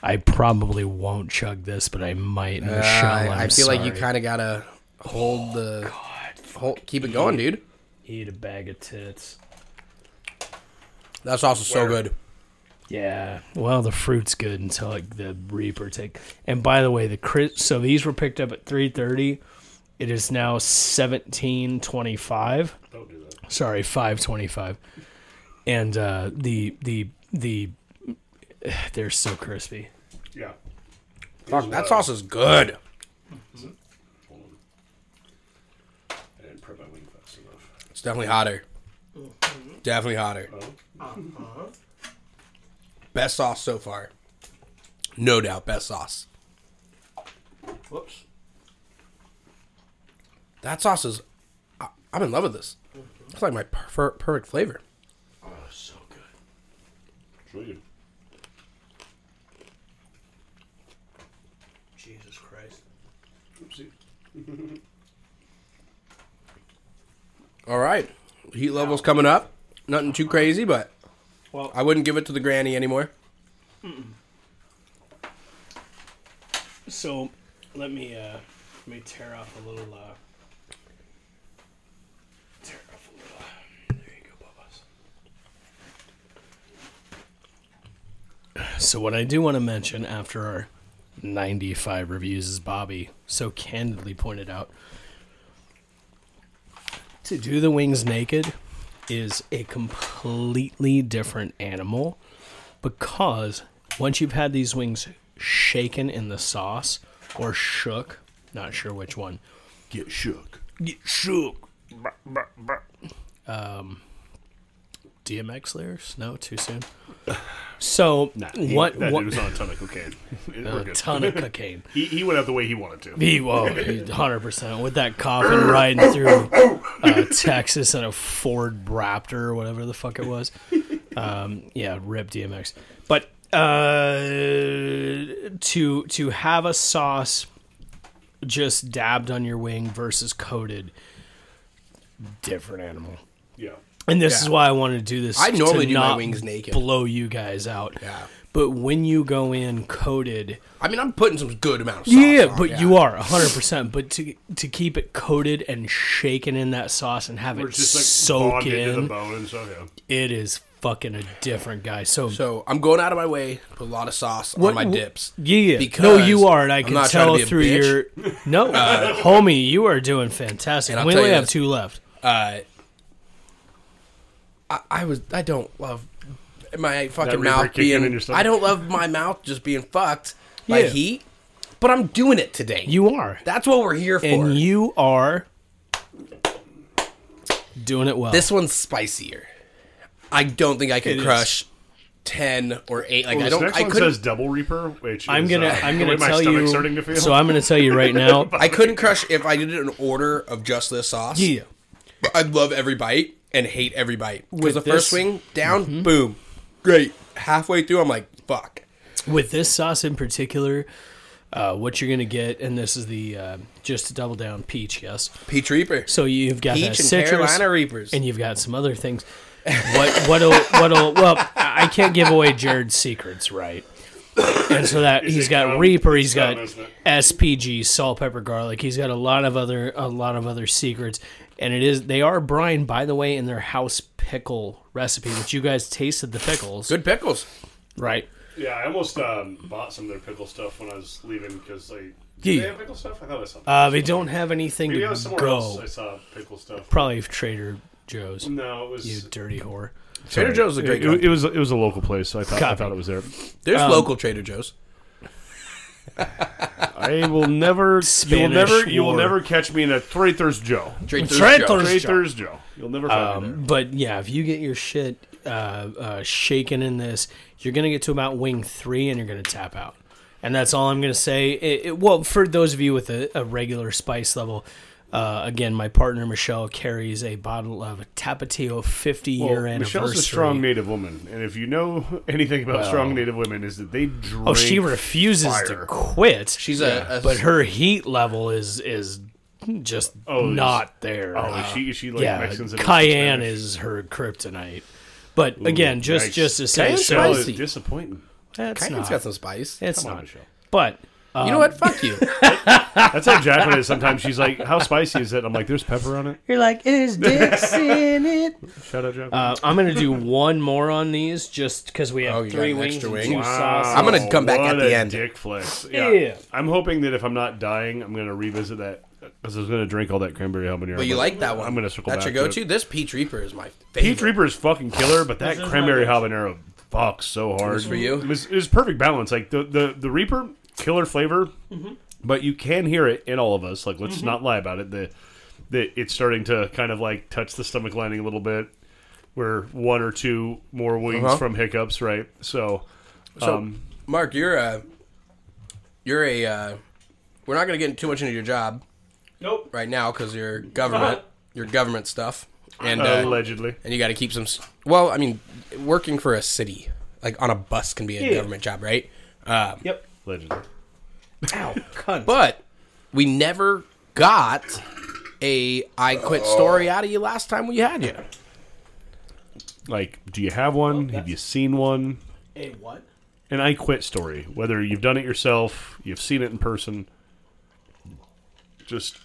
I probably won't chug this, but I might. Uh, Michelle, I'm I, I feel like you kind of gotta hold the, God, hold, keep it going, dude. eat a bag of tits. That's also so good. Yeah, well, the fruit's good until like the Reaper take. And by the way, the crit. So these were picked up at three thirty. It is now seventeen twenty five. Don't do that. Sorry, five twenty five. And uh, the the the they're so crispy. Yeah. Fuck, that sauce is good. I didn't prep my wing fast enough. It's definitely hotter. Definitely hotter. Oh. Uh-huh. Best sauce so far. No doubt, best sauce. Whoops. That sauce is. I, I'm in love with this. Mm-hmm. It's like my per- perfect flavor. Oh, so good. Show you. Jesus All right, heat levels coming up. Nothing too crazy, but Well- I wouldn't give it to the granny anymore. So let me uh, let me tear off a little. Uh, tear off a little. There you go, Bubba's. So what I do want to mention after our 95 reviews, as Bobby so candidly pointed out, to do the wings naked is a completely different animal because once you've had these wings shaken in the sauce or shook, not sure which one, Get shook. get shook. Um, DMX lyrics? No, too soon. So Nah, he, what? that what dude was on a ton of cocaine. A ton of cocaine. he, he went out the way he wanted to. He whoa, hundred percent with that coffin riding through uh, Texas in a Ford Raptor or whatever the fuck it was. Um, yeah, rip DMX. But uh, to to have a sauce just dabbed on your wing versus coated, different animal. Yeah. And this Yeah. is why I wanted to do this. I normally to do my not wings naked. blow you guys out. Yeah. But when you go in coated, I mean, I'm putting some good amount of sauce. yeah, on, but yeah. you are hundred percent. But to to keep it coated and shaken in that sauce and have We're it just like soak bonded to the in, bone and stuff. Yeah. it is fucking a different guy. So, So I'm going out of my way to put a lot of sauce What- on my dips. yeah, because no, you are, and I can not trying to tell through your no, homie, you are doing fantastic. We only have this. two left. Uh, I, I was I don't love my fucking mouth kicking in being. I don't love my mouth just being fucked by Yeah. heat. But I'm doing it today. You are, That's what we're here for. and you are doing it well. this one's spicier. I don't think I It could is. crush ten or eight. Like Well, I this don't. next I one couldn't. says double reaper, which I'm is, gonna, uh, I'm the gonna way my tell stomach's you. starting to feel. So I'm gonna tell you right now. I couldn't crush if I did an order of just this sauce. yeah, I'd love every bite. And hate every bite. With Because the first this- swing down, boom, great. Halfway through, I'm like, fuck. With this sauce in particular, uh, what you're gonna get, and this is the uh, just to double down peach, yes. Peach Reaper, So you've got peach that and citrus, Carolina Reapers. and you've got some other things. What what'll what'll well, I can't give away Jared's secrets, right? And so that he's it got gum? Reaper, he's It's got gum, isn't it? SPG, salt, pepper, garlic. He's got a lot of other a lot of other secrets, and it is they are brine, by the way, in their house pickle recipe, which you guys tasted the pickles, Good pickles. right? Yeah, I almost um, bought some of their pickle stuff when I was leaving because like, Yeah. do they have pickle stuff? I thought I saw. Uh, they don't have anything Maybe I to was somewhere else. go. I saw pickle stuff. Probably Trader Joe's. No, it was. You dirty whore. Trader Joe's is a great. It, it, it was it was a local place, so I thought I thought it was there. There's um, local Trader Joe's. I will never, you will Spanish never, you will war. never catch me in a Trader's Joe. Trader's Trader's Joe's. Joe. Trader's Joe. You'll never find me Um, but yeah, if you get your shit uh, uh, shaken in this, you're gonna get to about wing three, and you're gonna tap out. And that's all I'm gonna say. It, it, well, for those of you with a, a regular spice level, uh, again, my partner Michelle carries a bottle of Tapatio 50 year Well, anniversary. Michelle's a strong Native woman, and if you know anything about strong Native women, is that they drink. oh, she refuses to quit. She's a, a but her heat level is is just Oh, not there. Oh, is she? Is she like yeah, Mexicans? and cayenne is her kryptonite. But again, just yikes. just to say, Cayenne's so Michelle spicy. is disappointing. that's Cayenne's not. got some spice. it's Come on, not. Michelle. But you know what? Fuck you. That's how Jacqueline is. Sometimes she's like, "How spicy is it?" I'm like, "There's pepper on it." you're like, is dicks in it? Shout out, Jacqueline. Uh, I'm gonna do one more on these, just because we have Oh, you got three an wings extra and wing? two sauces. I'm gonna come back what at the a end. Dick flex. Yeah. Yeah. I'm hoping that if I'm not dying, I'm gonna revisit that because I was gonna drink all that cranberry habanero. But you like that one? I'm gonna circle That's back your to go-to. it. This Peach Reaper is my favorite. Peach Reaper is fucking killer, but that cranberry my habanero fucks so hard. was for you? It was, it was perfect balance. Like the the the Reaper, killer flavor, Mm-hmm. but you can hear it in all of us. Like let's not lie about it. The that it's starting to kind of like touch the stomach lining a little bit. We're one or two more wings Uh-huh. from hiccups, right? So, So, um, Mark, you're a you're a. Uh, we're not going to get too much into your job Nope. right now because you're government, your government stuff, and uh, allegedly, and you got to keep some. Well, I mean, working for a city, like on a bus, can be a Yeah. government job, right? Um, Yep. Allegedly. Ow, cunt. but we never got a I quit story out of you last time we had you. Like, do you have one? Have you seen one? a what? An I quit story. Whether you've done it yourself, you've seen it in person. Just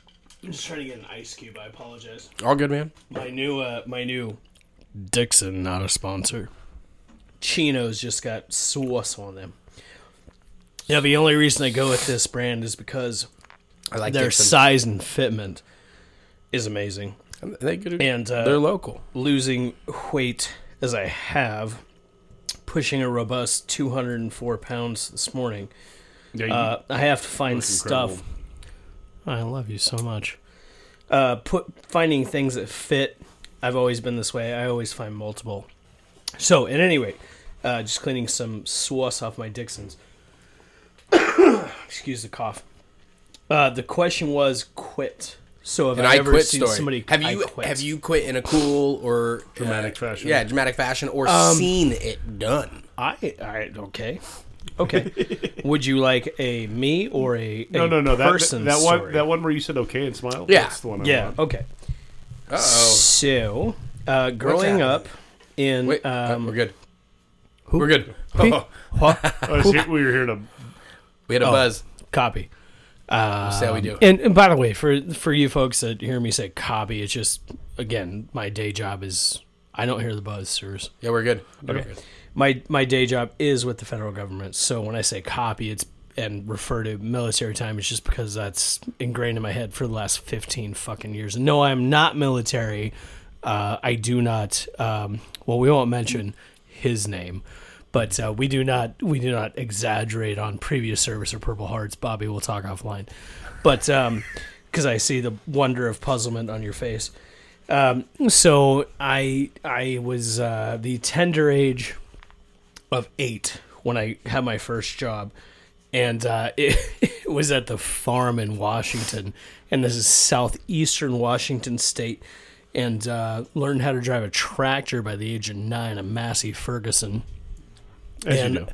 I'm just trying to get an ice cube. I apologize. All good, man. My new, uh, my new Dixon, not a sponsor. Chinos just got sauce on them. Yeah, the only reason I go with this brand is because I like their Dixon. size and fitment is amazing. They could, And uh, they're local. losing weight as I have, pushing a robust 204 pounds this morning. yeah, you, Uh, I have to find stuff. I love you so much. Uh, put finding things that fit. I've always been this way. I always find multiple. So, at any rate, uh, just cleaning some sauce off my Dixons. Excuse the cough. Uh, the question was quit. So, have An I, I ever quit seen story. somebody? have I you quit? have you quit in a cool or Dramatic uh, fashion. Yeah, dramatic fashion or Um, seen it done. I, I okay, okay. Would you like a me or a, no, a no, no. That person that one, that one where you said okay and smiled. Yeah. that's the one. I Yeah. want. Okay. Uh oh. So, uh, growing up in Wait, uh, um, we're good. We're good. What? I was we were here to. We had a Oh. buzz. copy. Uh, how we do. And, and by the way, for for you folks that hear me say copy, it's just again my day job is I don't hear the buzz, sirs. Yeah, we're good. We're good. My my day job is with the federal government, so when I say copy, it's and refer to military time, it's just because that's ingrained in my head for the last fifteen fucking years. No, I'm not military. Uh, I do not. Um, well, we won't mention his name, but uh, we do not we do not exaggerate on previous service or Purple Hearts. Bobby, we'll talk offline. But because I see the wonder of puzzlement on your face. Um, so I I was uh, the tender age of eight when I had my first job, and uh, it, it was at the farm in Washington, and this is southeastern Washington state, and uh, learned how to drive a tractor by the age of nine, a Massey Ferguson. As and.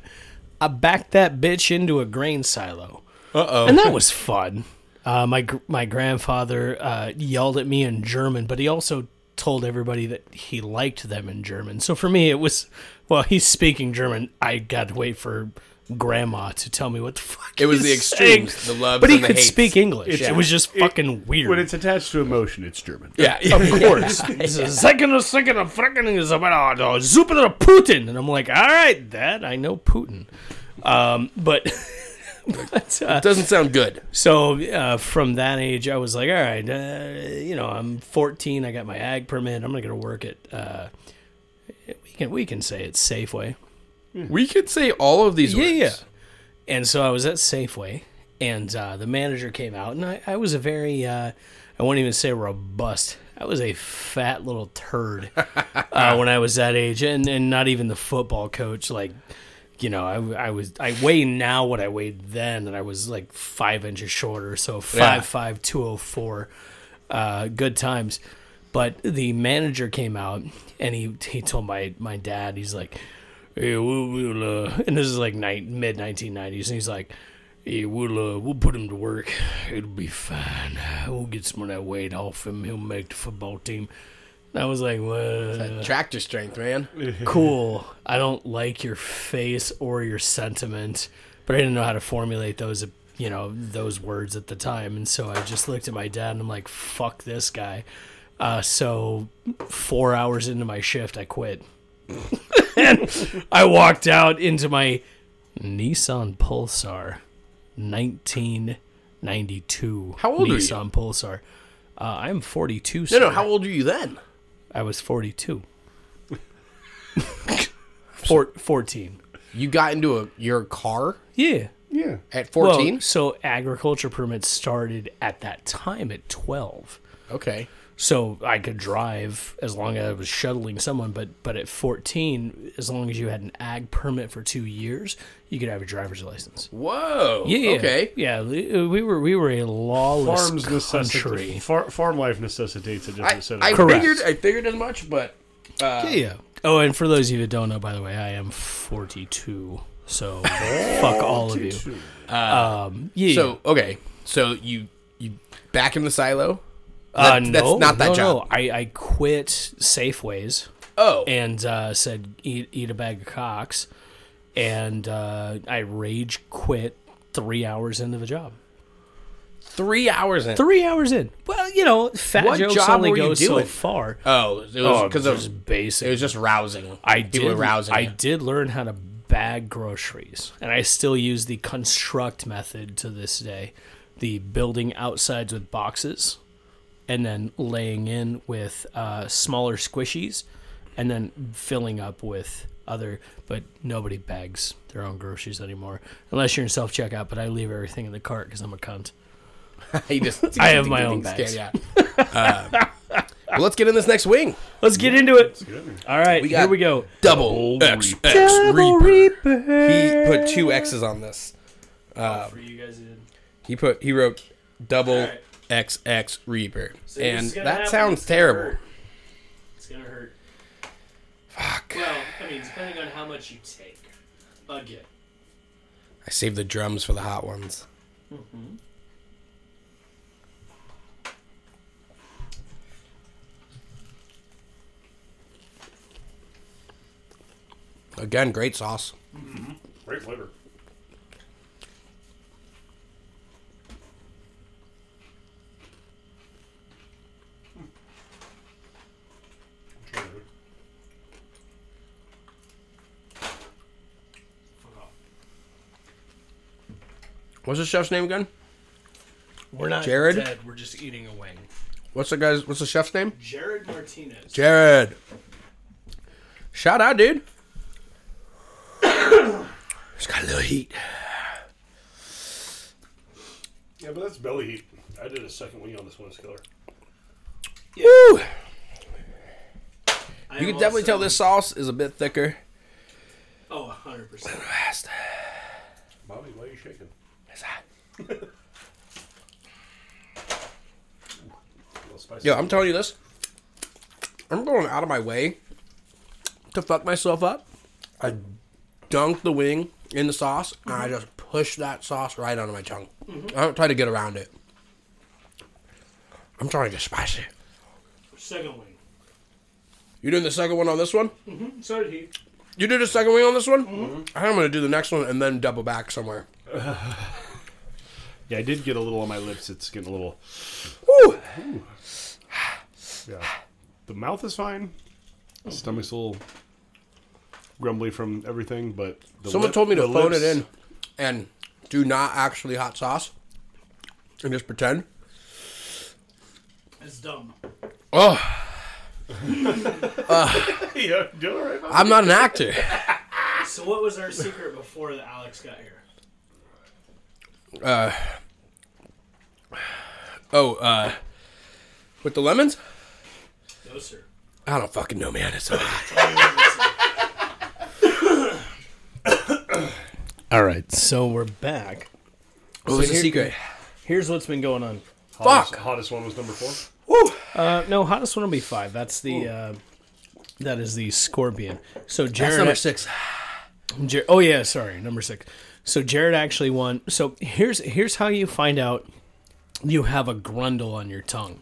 I backed that bitch into a grain silo, Uh oh. and that was fun. Uh, my my grandfather uh, yelled at me in German, but he also told everybody that he liked them in German. So for me, it was well, he's speaking German. I got to wait for grandma to tell me what the fuck. It was the extremes, saying. the loves but he and could hates. speak English. Yeah. It was just It- fucking weird. When it's attached to emotion, it's German. Yeah, of course. It's a second, a second, a freaking is about uh, Super Putin, and I'm like, all right, Dad, I know Putin, um, but. but, uh, It doesn't sound good. so uh, from that age, I was like, all right, uh, you know, I'm 14. I got my ag permit. I'm gonna go work at. Uh, we can we can say it's Safeway. We could say all of these Yeah, words. yeah. And so I was at Safeway, and uh, the manager came out, and I, I was a very, uh, I won't even say robust. I was a fat little turd uh, when I was that age, and, and not even the football coach. Like, you know, I, I was I weigh now what I weighed then, and I was like five inches shorter, so five Yeah. five two oh four. Uh, good times. But the manager came out and he he told my my dad he's like, hey, we'll, we'll uh, and this is like night mid 1990s, and he's like, hey, we'll uh, we'll put him to work. It'll be fine. We'll get some of that weight off him. He'll make the football team. And I was like, well, Tractor strength, man. cool. I don't like your face or your sentiment, but I didn't know how to formulate those, you know, those words at the time, and so I just looked at my dad and I'm like, "Fuck this guy." Uh, so four hours into my shift, I quit, and I walked out into my Nissan Pulsar, 1992. How old are you? Nissan Pulsar. Uh, I'm 42. No, Sir. no. How old are you then? I was 42. Four, 14. You got into a your car Yeah. Yeah. at Well, fourteen. so agriculture permits started at that time at 12. okay. So I could drive as long as I was shuttling someone, but but at 14, as long as you had an ag permit for two years, you could have a driver's license. Whoa. Yeah. Okay. Yeah, we were we were a lawless Farms country. far, farm life necessitates a different I, set of I Correct. figured I figured as much, but uh, Yeah, yeah. Oh, and for those of you that don't know, by the way, I am 42. So fuck all of you. Um, yeah. so okay. So you you back in the silo. Uh, That- that's no, not that no, job. No. I, I quit Safeways Oh. and uh, said eat eat a bag of cocks, and uh, I rage quit three hours into the job. Three hours in. Three hours in. Well, you know, fat What jokes job only you go so far. Oh, it was Oh, because it was basic. it was just rousing. I did. rousing. I did learn how to bag groceries, and I still use the construct method to this day. The building outsides with boxes, and then laying in with uh, smaller squishies, and then filling up with other. But nobody bags their own groceries anymore, unless you're in self checkout. But I leave everything in the cart because I'm a cunt. He just, I have my own scared, bags. Yeah. Uh, well, let's get in this next wing. Let's get into it. All right, We got here we go. Double Double X Reaper. X Reaper. He put two X's on this. For you guys. He put he wrote double X X Reaper, So and that happen. sounds It's gonna terrible. It's gonna hurt. Fuck. Well, I mean, depending on how much you take. Again. I saved the drums for the hot ones. Mm-hmm. Again, great sauce. Mm-hmm. Great flavor. What's the chef's name again? We're not Jared? dead. We're just eating a wing. What's the guy's? What's the chef's name? Jared Martinez. Jared. Shout out, dude. It's got a little heat. Yeah, but that's belly heat. I did a second wing on this one, Skiller. Woo! You can definitely tell this sauce is a bit thicker. Oh, 100%. Fast. Bobby, why are you shaking? What's that? A little spicy. Yo, I'm telling you this. I'm going out of my way to fuck myself up. I dunk the wing in the sauce, and I just push that sauce right onto my tongue. I don't try to get around it. I'm trying to get spicy. Second wing. You doing the second one on this one? Mm-hmm. So did he. You did the second wing on this one? Mm-hmm. I'm gonna do the next one and then double back somewhere. Yeah, I did get a little on my lips. It's getting a little. Woo! Yeah. The mouth is fine. Stomach's a little grumbly from everything, but the Someone lip- told me to the phone lips- it in and do not actually hot sauce and just pretend. It's dumb. Oh, yeah, do it right. I'm not an actor. So what was our secret before that Alex got here? Uh, oh, uh, with the lemons? No, sir. I don't fucking know, man. It's so hot. All right, so we're back. What was the here- secret? Here's what's been going on. Hottest, Fuck. hottest one was number four. Woo! Uh, no, hottest one will be five. That's the uh, that is the scorpion. So That's Jared, number six. Jer- oh yeah, sorry, number six. So Jared actually won. So here's here's how you find out you have a grundle on your tongue.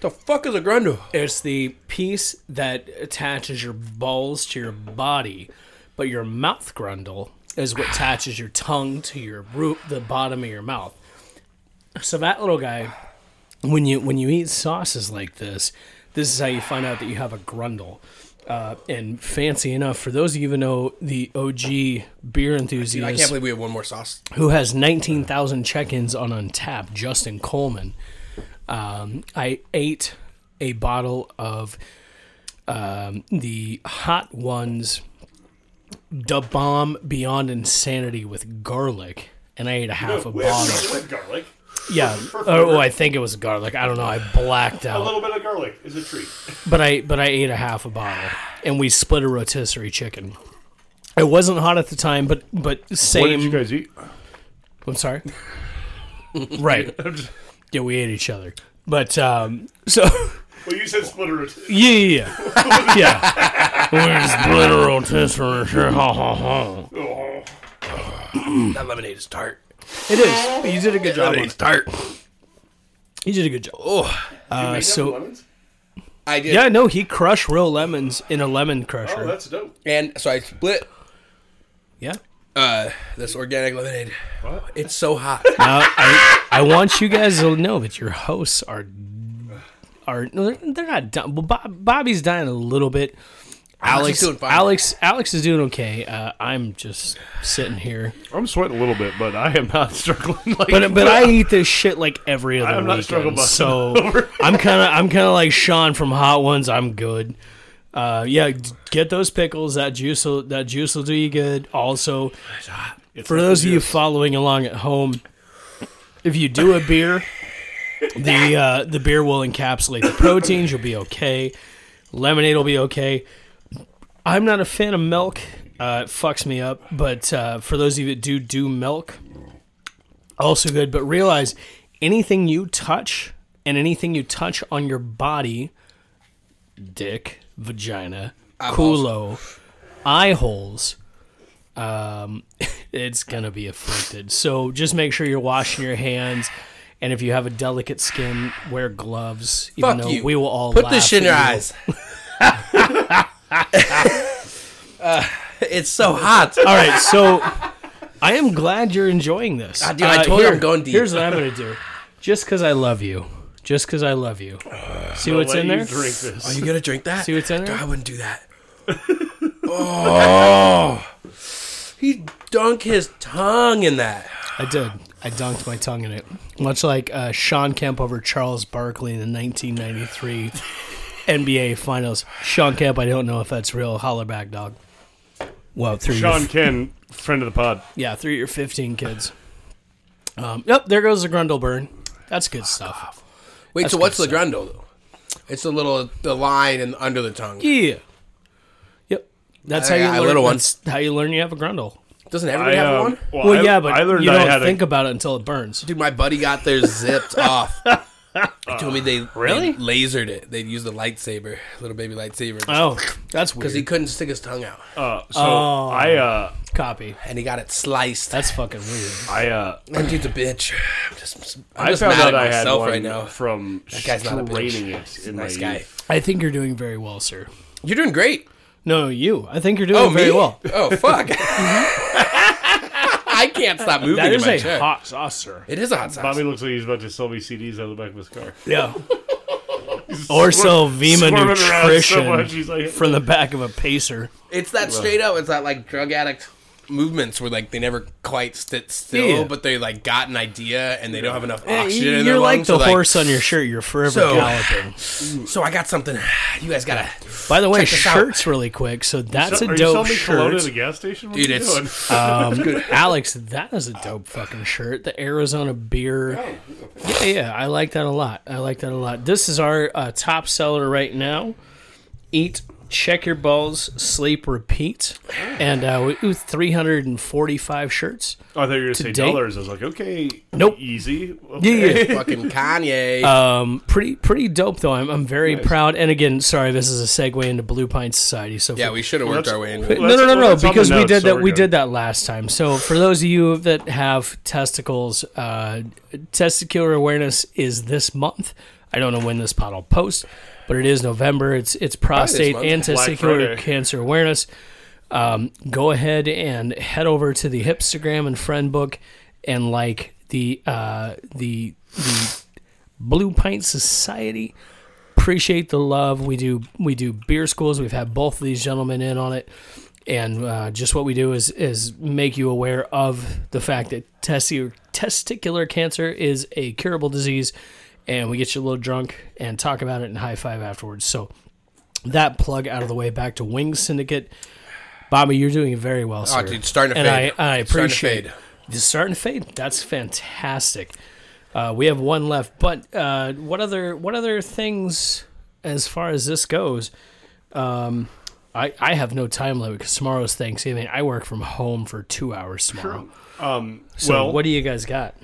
The fuck is a grundle? It's the piece that attaches your balls to your body, but your mouth grundle is what attaches your tongue to your root, the bottom of your mouth. So that little guy, when you when you eat sauces like this, this is how you find out that you have a grundle. Uh, and fancy enough, for those of you who know the OG beer enthusiast, I can't believe we have one more sauce. who has 19,000 check-ins on Untappd, Justin Coleman. Um, I ate a bottle of um, the Hot Ones Da Bomb Beyond Insanity with garlic, and I ate a half a bottle. With garlic. Yeah. Oh, I think it was garlic. I don't know. I blacked out. A little bit of garlic is a treat. But I but I ate a half a bottle, and we split a rotisserie chicken. It wasn't hot at the time, but but same. What did you guys eat? I'm sorry. right. Yeah, we ate each other. But um, so Well, you said splitter. yeah, yeah, yeah. yeah. We split a rotisserie. Ha ha ha. Oh, That lemonade is tart. It is. You did a good job. On Lemonade's tart. You did a good job. Oh, Uh, so I did. yeah, no, he crushed real lemons in a lemon crusher. oh, that's dope. And so I split yeah. Uh, this organic lemonade. What? It's so hot. Now, I I want you guys to know that your hosts are are no, they're, they're not done. Well, Bob, Bobby's dying a little bit. Alex, is doing fine. Alex, Alex is doing okay. Uh, I'm just sitting here, I'm sweating a little bit, but I am not struggling. Like, but but I eat this shit like every other I'm not struggling weekend. So I'm kind of I'm kind of like Sean from Hot Ones. I'm good. Uh, yeah, get those pickles. That juice will that juice will do you good. Also, It's for those of you following along at home, if you do a beer, the uh, the beer will encapsulate the proteins. You'll be okay. Lemonade will be okay. I'm not a fan of milk. Uh, it fucks me up. But uh, for those of you that do do milk, also good. But realize anything you touch and anything you touch on your body, dick, vagina, culo, eye holes, um, it's gonna be afflicted. So just make sure you're washing your hands, and if you have a delicate skin, wear gloves. Even Fuck though you. we will all Put this shit in your eyes. Uh, it's so hot. All right, so I am glad you're enjoying this. Ah, dude, I told you I'm going deep. Here's what I'm gonna do, just because I love you, just because I love you. See what's Let in you there? Drink this. Are you gonna drink that? See what's in there? I wouldn't do that. oh, he dunk his tongue in that. I did. I dunked my tongue in it, much like uh, Shawn Kemp over Charles Barkley in the 1993 NBA Finals. Shawn Kemp, I don't know if that's real. Holler back, dog. Well, through Sean your, Ken, friend of the pod. yeah, through your 15 kids. Um, yep, there goes the Grundle burn. That's good stuff. Wait, That's so what's the good grundle though? It's the little the line and under the tongue. Yeah. Yep. That's how I you got a learn. little one. that's how you learn you have a Grundle. Doesn't everybody I, have um, one? Well, I- yeah, but I learned you don't had think a, about it until it burns. Dude, my buddy got theirs zipped off. They told me they Really? they lasered it. They'd use the lightsaber, little baby lightsaber, Oh, that's because he couldn't stick his tongue out, Uh, so Oh. I uh Copy. and he got it sliced. That's fucking weird. I uh That dude's a bitch. I'm just, I'm I just found mad out at I had myself one right now. from That guy's not a bitch. straining it He's a in nice my guy. youth. I think you're doing very well, sir. You're doing great. No, you. I think you're doing Oh, very me? well. Oh, fuck. I can't stop moving That in my a chair. hot sauce, sir. It is a hot sauce. Bobby looks like he's about to sell me CDs out of the back of his car. Yeah. Or sell Vemma Squirming around so Nutrition much, he's like- from the back of a pacer. It's that straight up. It's that like drug addict movements where like they never quite sit still, Yeah. but they like got an idea and they don't have enough oxygen in You're their like lungs. the so, horse on your shirt. You're forever So- galloping. So I got something. You guys gotta. By the way, Check out. shirts really quick. So that's So- a Are you dope selling me cologne at shirt. a gas station? What Dude, it's- doing? Um, Alex, that is a dope fucking shirt. The Arizona beer. Yeah, yeah, I like that a lot. I like that a lot. This is our uh, top seller right now. Eat, check your balls, sleep, repeat, and uh, we do 345 shirts. Oh, I thought you were going to say date- dollars. I was like, okay, Nope. easy. Yeah, Okay. yeah. Fucking Kanye. Um, pretty pretty dope though. I'm I'm very Nice. proud. And again, sorry, this is a segue into Blue Pint Society. So yeah, for- we should have worked our way into it. well, no, no, no, well, no, that's on the because we notes, did so that. we're We good. did that last time. So for those of you that have testicles, uh, testicular awareness is this month. I don't know when this pod will post, but it is November. It's it's prostate and testicular cancer awareness. Um, go ahead and head over to the Hipstagram and friend book and like the uh, the the Blue Pint Society. Appreciate the love. We do we do beer schools. We've had both of these gentlemen in on it, and uh, just what we do is is make you aware of the fact that testi- testicular cancer is a curable disease, and we get you a little drunk and talk about it and high five afterwards. So that plug out of the way. Back to Wings Syndicate. Bobby, you're doing very well, sir. Oh, dude, starting to and fade. I, I Starting to appreciate fade. it's starting to fade. That's fantastic. Uh, we have one left, but uh, what other what other things as far as this goes? Um, I I have no time limit because tomorrow's Thanksgiving. I work from home for two hours tomorrow. Um, So well, what do you guys got?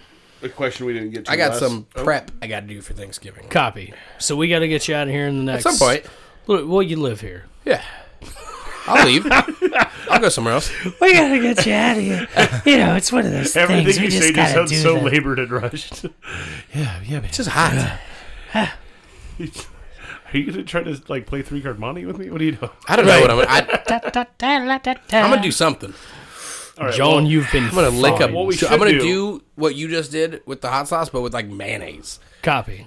A question we didn't get to I got last- some oh, prep I got to do for Thanksgiving. Copy. So we got to get you out of here in the At next. some point, Well, well, you live here. yeah. I'll leave. I'll go somewhere else. We gotta get you out of here. You know, it's one of those Everything things. you We say just just sounds so that. labored and rushed. yeah, yeah, man. It's just hot. Are you gonna try to like play three card money with me? What are you doing? I don't know what I'm gonna. I. I'm gonna do something. All right, John, well, you've been. I'm gonna lick up. What we so should I'm gonna do- do what you just did with the hot sauce, but with like mayonnaise. Copy.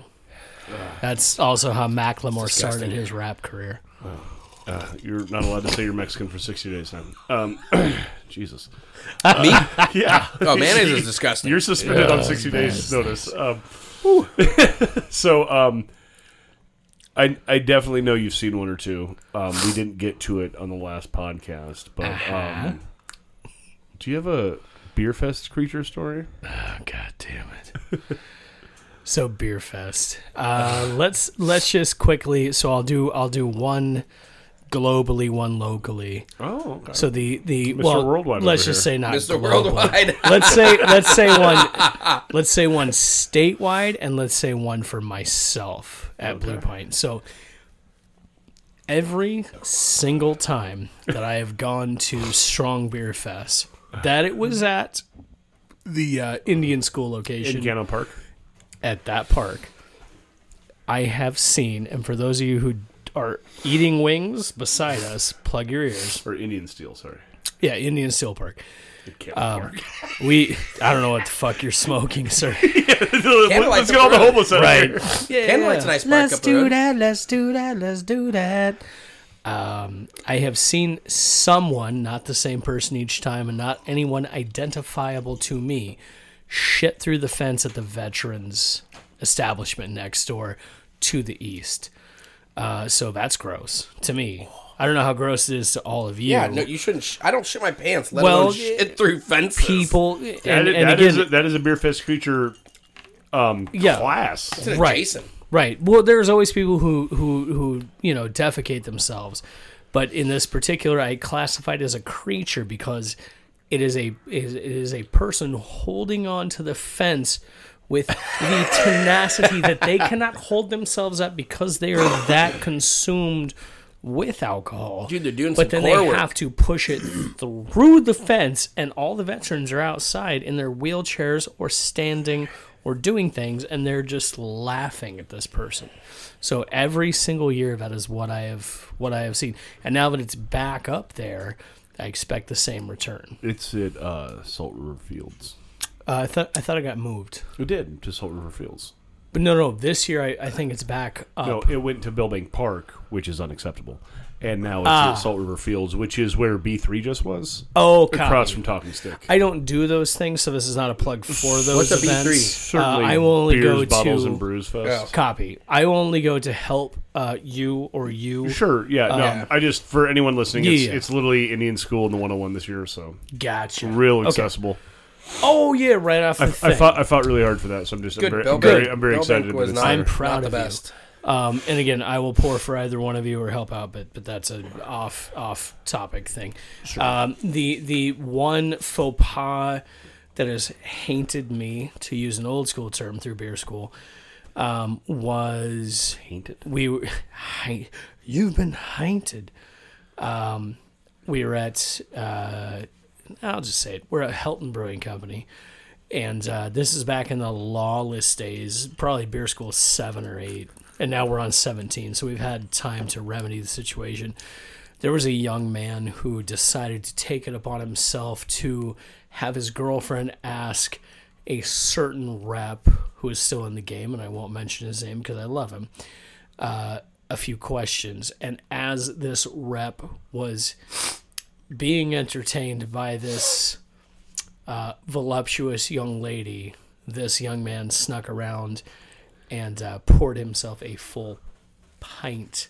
That's also how Macklemore started his rap career. uh, you're not allowed to say you're Mexican for sixty days now. Um, Jesus. Me? Yeah. Oh, mayonnaise is disgusting. You're suspended on 60 days notice. Um, so, um, I I definitely know you've seen one or two. Um, we didn't get to it on the last podcast, but Uh-huh. um, do you have a beer fest creature story? Oh, God damn it. so beer fest. Uh, let's let's just quickly. So I'll do I'll do one globally, one locally. Oh, okay. So the the Mr. well, Worldwide let's just here. say not Mr. global. Worldwide. let's say let's say one let's say one statewide and let's say one for myself at Blue Point. So every single time that I have gone to Strong Beer Fest, that it was at the uh, Indian School location in Cannon Park. at that park, I have seen, and for those of you who are eating wings beside us, plug your ears. Or Indian Steele, sorry. Yeah, Indian Steele Park. Um, Park. We, I don't know what the fuck you're smoking, sir. Let's get all the homeless out Right. here. Yeah. Candlelight's a nice park Let's up do road. that. Let's do that. Let's do that. Um, I have seen someone, not the same person each time, and not anyone identifiable to me, shit through the fence at the veterans establishment next door to the east. Uh, so that's gross to me. I don't know how gross it is to all of you. Yeah, no, you shouldn't. Sh- I don't shit my pants. Let Well, alone shit through fences. people and, That, and that again, is a, that is a beer fest creature um, Yeah. class. It's an Right. adjacent. Right. Well, there's always people who who who you know defecate themselves, but in this particular, I classified as a creature because It is a it is, a person holding on to the fence with the tenacity that they cannot hold themselves up because they are that consumed with alcohol. Dude, they're doing but then they work. have to push it through the fence, and all the veterans are outside in their wheelchairs or standing or doing things, and they're just laughing at this person. So every single year, that is what I have what I have seen, and now that it's back up there, I expect the same return. It's at uh, Salt River Fields. Uh, I thought I thought it got moved, It did to Salt River Fields. but no, no. This year, I, I think it's back up. No, it went to Billbank Park, which is unacceptable, and now it's Ah. at Salt River Fields, which is where B three just was, oh, across copy. from Talking Stick. I don't do those things, so this is not a plug for those What's a B3? events. Certainly, uh, I will only beers, go bottles, to and brews fest. copy. I will only go to help uh, you or you. Sure, yeah, no, Yeah. I just for anyone listening, it's, yeah. it's literally Indian School in the 101 this year, so Gotcha. real Okay. accessible. Oh yeah, right off the I, thing. I fought I fought really hard for that, so I'm just I'm very, I'm very, I'm very excited. Bank that was not. I'm proud not the of you. Um, and again, I will pour for either one of you or help out, but but that's a off off topic thing. Um, the the one faux pas that has haunted me, to use an old school term through beer school, um, was Tainted. we were hi- you've been haunted. Um, we were at uh, I'll just say it. We're at Helton Brewing Company, and uh, this is back in the lawless days, probably beer school seven or eight, and now we're on seventeen. So we've had time to remedy the situation. There was a young man who decided to take it upon himself to have his girlfriend ask a certain rep who is still in the game, and I won't mention his name because I love him, uh, a few questions. And as this rep was being entertained by this uh, voluptuous young lady, this young man snuck around and uh, poured himself a full pint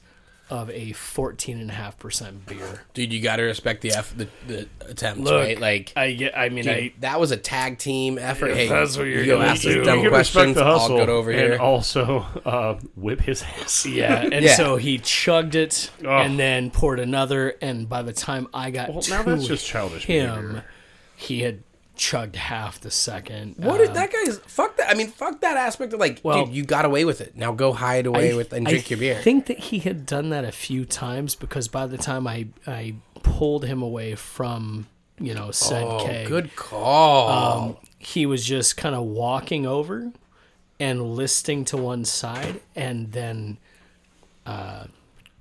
of a 14.5% beer. Dude, you gotta respect the eff- the, the attempts, Look, right? Like, I get. I mean, dude, I that was a tag team effort. If hey, that's what you're you go gonna ask do. dumb You questions. the I'll hustle, go over and here. also uh, whip his ass. yeah, and Yeah. so he chugged it Oh. and then poured another. And by the time I got Well, to now that's just childish him, behavior. he had chugged half the second. What Uh, did that guy's fuck that? I mean, fuck that aspect of like, Well- dude, you got away with it. Now go hide away with and drink I your beer. I think that he had done that a few times because by the time I I pulled him away from you know said oh, keg, good call. um, he was just kind of walking over and listing to one side, and then uh,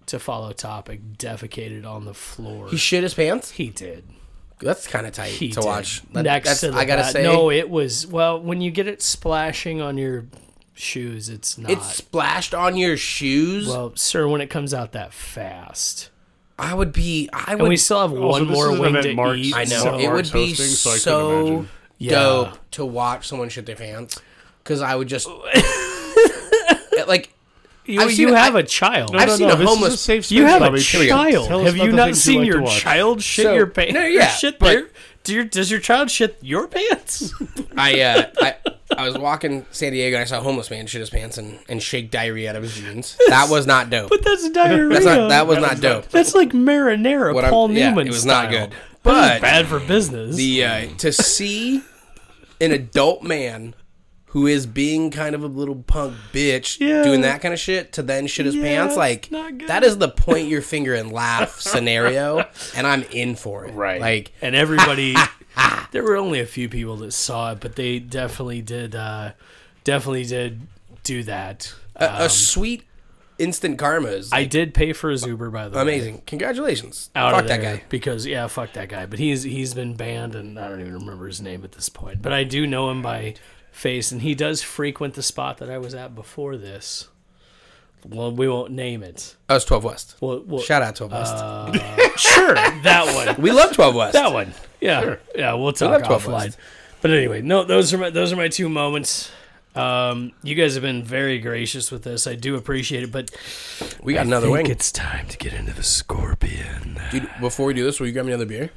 to follow topic, defecated on the floor. he shit his pants. He did. That's kind of tight He to did. watch. That- Next to the I gotta bat- say, no, it was well when you get it splashing on your shoes, it's not. it splashed on your shoes. well, sir, when it comes out that fast. I would be. I And we still have Also, one this more is wing to Mark's- eat. I know so- it would Mark's be hosting, so so, imagine. Yeah. dope to watch someone shit their pants because I would just like. You, I've seen you it- have I- a child. I've seen a this is homeless- safe space, you have a Bobby. Here we go. child. Tell Have you not things seen like your child shit So- your pants? No, yeah, shit but- their, do your, does your child shit your pants? I uh, I I was walking San Diego and I saw a homeless man shit his pants and, and shake diarrhea out of his jeans. That was not dope. but that's diarrhea. That's not that was not dope. That's like marinara, What I'm- Paul yeah, Newman it was style. not good. But bad for business. the uh, to see an adult man who is being kind of a little punk bitch Yeah. doing that kind of shit to then shit his Yeah, pants like that is the point your finger and laugh scenario and I'm in for it. Right like and everybody there were only a few people that saw it, but they definitely did uh definitely did do that. a, a sweet instant karma is I did pay for his Uber by the way. amazing. Congratulations. out Fuck of that guy. because yeah, fuck that guy. But he's he's been banned, and I don't even remember his name at this point. But I do know him by face, and he does frequent the spot that I was at before this. Well, we won't name it. That was 12 West. Well, well Shout out 12 West. Uh, sure, that one, we love 12 West. that one. Yeah, yeah, we'll talk 12 offline. West. But anyway, no, those are my those are my two moments. Um, you guys have been very gracious with this. I do appreciate it, but We got another I think wing. It's time to get into the scorpion. Dude, before we do this, will you grab me another beer?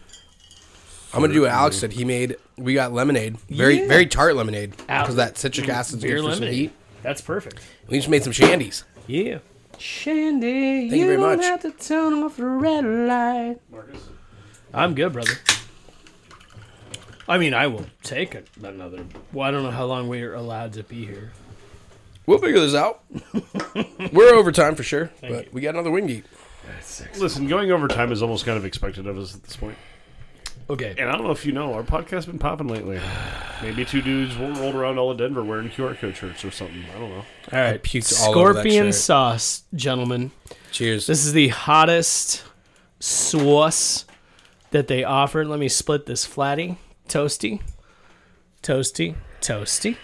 I'm gonna do what Alex said. He made. We got lemonade, very Yeah. very tart lemonade, Al- because that citric mm, acid Beer good for some lemonade. heat. That's perfect. We just made some shandies. Yeah. Shandy, Thank you very don't much. have to turn off the red light. Marcus. I'm good, brother. I mean, I will take it another. Well, I don't know how long we're allowed to be here. We'll figure this out. We're over time for sure, but you. we got another wing geek. Listen, going over time is almost kind of expected of us at this point. Okay. And I don't know if you know, our podcast's been popping lately. Maybe two dudes rolled around all of Denver wearing QR code shirts or something. I don't know. All right. puked all over that Scorpion sauce, gentlemen. Cheers. This is the hottest sauce that they offered. Let me split this flatty, toasty, toasty, toasty,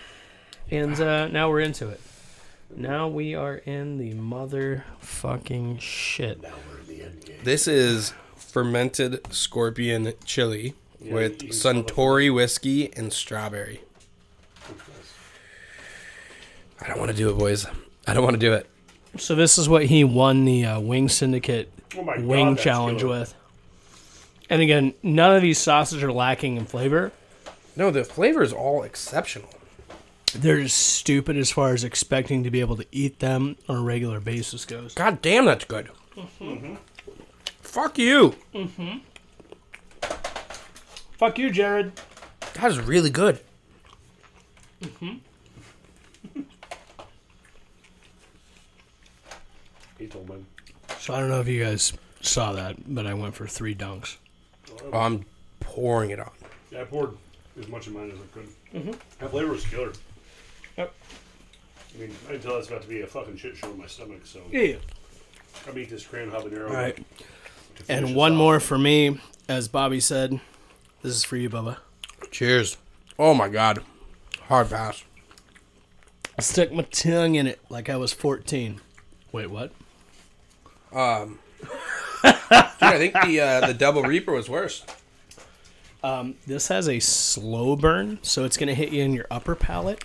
and uh, now we're into it. Now we are in the motherfucking shit. This is fermented scorpion chili with you can smell the Suntory whiskey and strawberry. I don't want to do it, boys. I don't want to do it. So this is what he won the uh, Wing Syndicate Oh my God, Wing Challenge killer. with. And again, none of these sauces are lacking in flavor. No, the flavor is all exceptional. They're just stupid as far as expecting to be able to eat them on a regular basis goes. God damn, that's good. Fuck you. Mm-hmm. Fuck you, Jared. That is really good. Mm-hmm. He told me. So I don't know if you guys saw that, but I went for three dunks. Oh, I'm pouring it on. Yeah, I poured as much of mine as I could. Mm-hmm. That flavor was killer. Yep. I mean, I can tell it's about to be a fucking shit show in my stomach, so Yeah. I'm gonna eat this crayon habanero. All right. And one more for me, as Bobby said. This is for you, Bubba. Cheers. Oh my god. Hard pass. I stuck my tongue in it like I was 14. Wait, what? Um, dude, I think the uh, the double reaper was worse. Um, This has a slow burn, so it's going to hit you in your upper palate,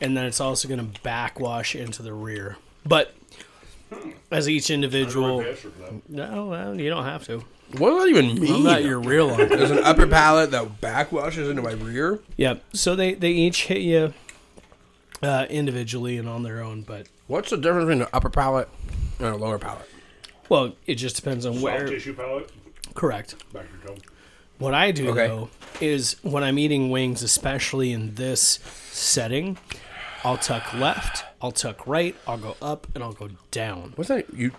and then it's also going to backwash into the rear. But as each individual, Faster for that. no, well, you don't have to. What does that even mean? I'm not your real uncle. There's an upper palate that backwashes into my rear. Yep. So they they each hit you uh, individually and on their own, but What's the difference between an upper palate and a lower palate? well, it just depends on Soft where. tissue palate. Correct. Back to your tongue. What I do Okay. though is when I'm eating wings, especially in this setting, I'll tuck left, I'll tuck right, I'll go up, and I'll go down. What's that? You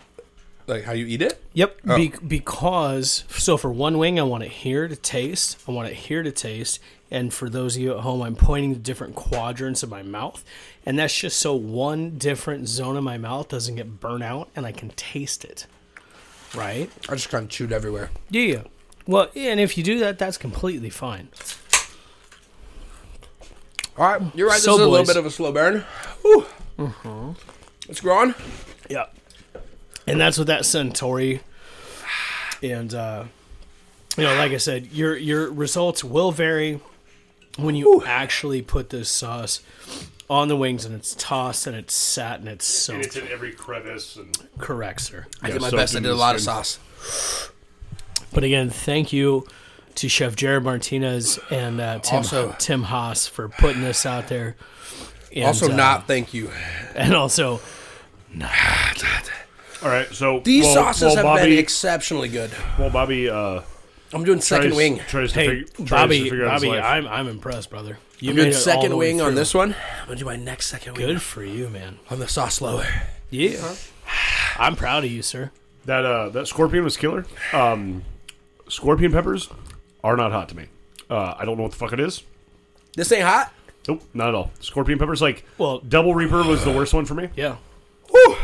like how you eat it? Yep. Oh. Be- because so for one wing, I want it here to taste. I want it here to taste. And for those of you at home, I'm pointing to different quadrants of my mouth, and that's just so one different zone of my mouth doesn't get burnt out, and I can taste it. Right? I just kind of chewed everywhere. Yeah. Well, and if you do that, that's completely fine. All right, you're right. This So, is a little bit of a slow burn. Whew. It's growing. Yeah. And that's what that Suntory and uh you know, like I said, your your results will vary when you actually put this sauce on the wings and it's tossed and it's sat and it's And it's in every crevice and Correct, sir. I Yeah, did my best. I did a lot of sauce. But again, thank you to Chef Jared Martinez and uh, Tim Also- Tim Hass for putting this out there. And, also, uh, not thank you. and also not. all right. So These while- sauces while have Bobby, been exceptionally good. Well, Bobby uh, I'm doing second tries, wing. Tries to hey fig- tries Bobby to figure out his Bobby, life. I'm I'm impressed, brother. You I'm made doing second wing on this one. I'm gonna do my next second wing Good for you, man. on the sauce lower. Yeah. I'm proud of you, sir. That uh, that scorpion was killer. Um, scorpion peppers are not hot to me. Uh, I don't know what the fuck it is. This ain't hot. Nope, not at all. Scorpion peppers, like Well, double reaper, was the worst one for me. yeah. Whew.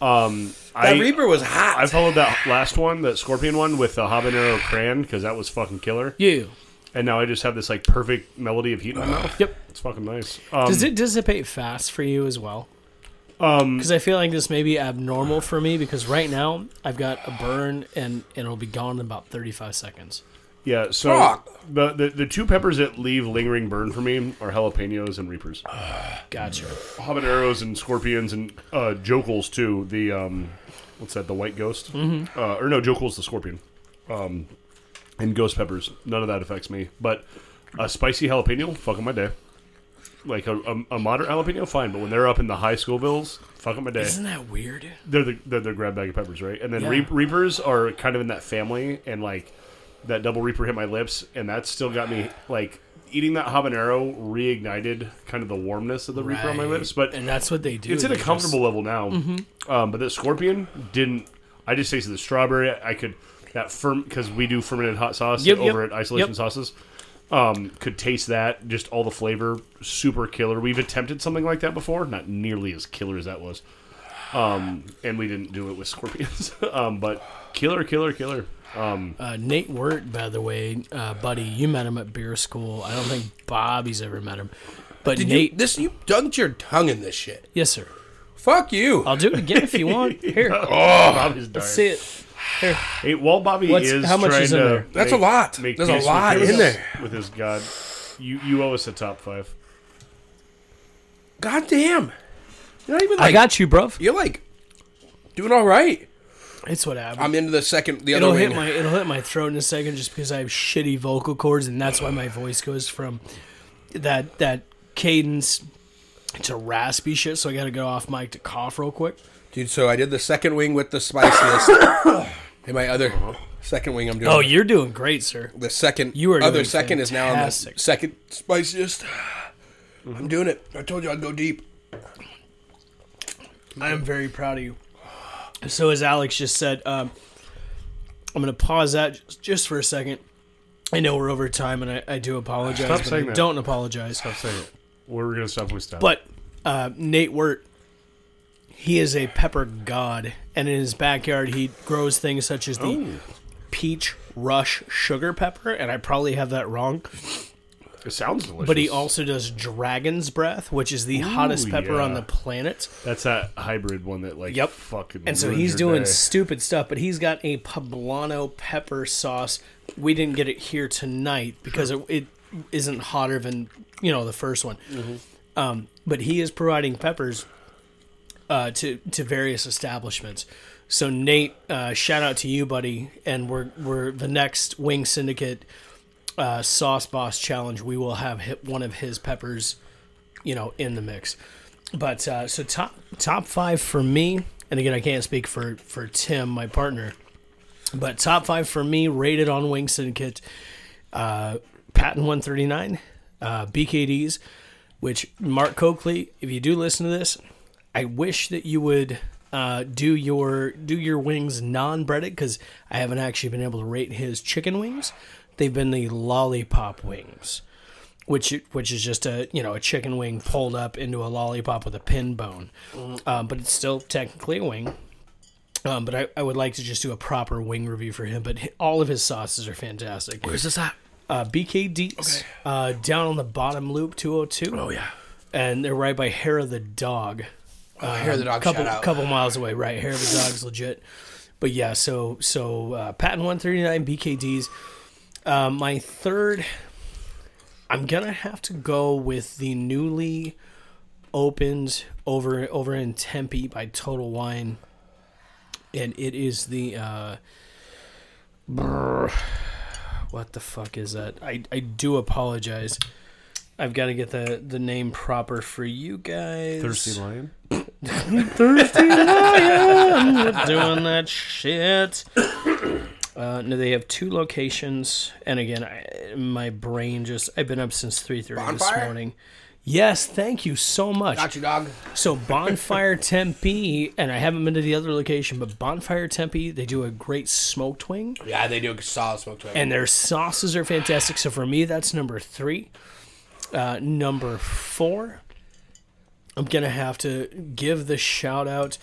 Um, That I reaper was hot. I followed that last one, that scorpion one, with the habanero crayon because that was fucking killer. You. And now I just have this like perfect melody of heat in my mouth. Yep. It's fucking nice. Um, Does it dissipate fast for you as well? Um, because I feel like this may be abnormal for me because right now I've got a burn and, and it'll be gone in about 35 seconds. Yeah, so Fuck. the, the the two peppers that leave lingering burn for me are jalapenos and reapers. Gotcha. habaneros and scorpions and uh, jokels too. The um, what's that? The white ghost, mm-hmm. uh, or no, jokel's the scorpion. Um, and ghost peppers. None of that affects me, but a spicy jalapeno, fucking my day. Like a, a, a moderate jalapeno, fine, but when they're up in the high Scoville's, fucking my day. Isn't that weird? They're the they're the grab bag of peppers, right? And then Yeah. reap, reapers are kind of in that family, and like that double reaper hit my lips, and that still got me like eating that habanero reignited kind of the warmness of the reaper on my lips. But and that's what they do. it's at a They just- comfortable level now. Mm-hmm. Um, but the scorpion didn't. I just tasted the strawberry. I could that firm because we do fermented hot sauce Yep, over yep, at Isolation yep. Sauces. Um, could taste that. Just all the flavor, super killer. We've attempted something like that before, not nearly as killer as that was. Um, and we didn't do it with scorpions. um, but killer, killer, killer. Um, Uh, Nate Wirt, by the way, uh, buddy, you met him at beer school. I don't think Bobby's ever met him, but Did Nate. you this you dunked your tongue in this shit? yes, sir. Fuck you. I'll do it again if you want. Here, oh, Bobby's dying. let's see it. Here, Hey, while Bobby What's- is how much trying is in to there? That's a lot. make There's a lot with in his- there. with his god. You you owe us a top five. God damn. You're not even like I got you, bruv. you're like doing all right. It's what happened. I'm into the second the it'll wing. hit my it'll hit my throat in a second just because I have shitty vocal cords and that's why my voice goes from that that cadence to raspy shit. So I got to go off mic to cough real quick. Dude, so I did the second wing with the spiciest. and my other second wing I'm doing. Oh, you're doing great, sir. the second You are other second is now on the second spiciest. I'm doing it. I told you I'd go deep. I am very proud of you. So as Alex just said, um, I'm going to pause that just, for a second. I know we're over time, and I, I do apologize. Stop saying I that. don't apologize. Stop saying it. We're gonna stop when we stop. But uh, Nate Wirt, he is a pepper god, and in his backyard he grows things such as the Oh. peach rush sugar pepper, and I probably have that wrong. It sounds delicious. But he also does dragon's breath, which is the hottest Ooh, pepper on the planet. that's that hybrid one that like Yep. fucking. And so he's doing day. stupid stuff, but he's got a poblano pepper sauce. We didn't get it here tonight because it, it isn't hotter than you know the first one. Um, but he is providing peppers uh, to to various establishments. So Nate, uh, shout out to you, buddy. And we're we're the next Wing Syndicate uh, Sauce Boss Challenge. We will have one of his peppers, you know, in the mix. But uh, so top top five for me, and again I can't speak for for Tim, my partner, but top five for me rated on Wing Syndicate, uh, Patton one thirty nine, uh, BKDs, which Mark Coakley, if you do listen to this, I wish that you would uh, do your do your wings non breaded because I haven't actually been able to rate his chicken wings. They've been the lollipop wings which which is just a you know a chicken wing pulled up into a lollipop with a pin bone, um, but it's still technically a wing. Um, but I, I would like to just do a proper wing review for him. But all of his sauces are fantastic. Where's this at? Uh, BKD's uh, down on the bottom loop 202. Oh yeah. and they're right by Hair of the Dog. Oh, Hair of the dog. couple shout out. A couple miles away, right? Hair of the Dog's legit. But yeah, so so uh, Patton 139 BKDs. Um, my third, I'm gonna have to go with the newly opened over over in Tempe by Total Wine, and it is the uh, brr, what the fuck is that? I I do apologize. I've got to get the the name proper for you guys. thirsty lion. Thirsty Lion, doing that shit. Uh, no, they have two locations, and again, I, my brain just—I've been up since three thirty this morning. Yes, thank you so much. Got you, dog. So Bonfire Tempe, and I haven't been to the other location, but Bonfire Tempe, they do a great smoked wing, Yeah, they do a solid smoked wing. and their sauces are fantastic. So for me, that's number three. Uh, number four, I'm gonna have to give the shout out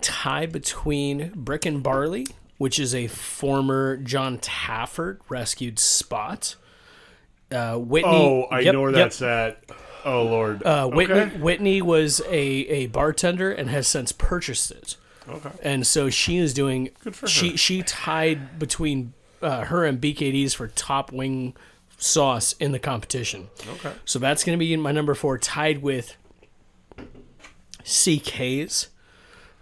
tie between Brick and Barley, which is a former John Taffer rescued spot. Uh, Whitney. Oh, I yep, know where yep. that's at. Oh lord. Uh, Whitney, Okay. Whitney was a, a bartender and has since purchased it, Okay. and so she is doing. Good for she her. she tied between uh, her and BKD's for top wing sauce in the competition. Okay. So that's going to be my number four, tied with CK's.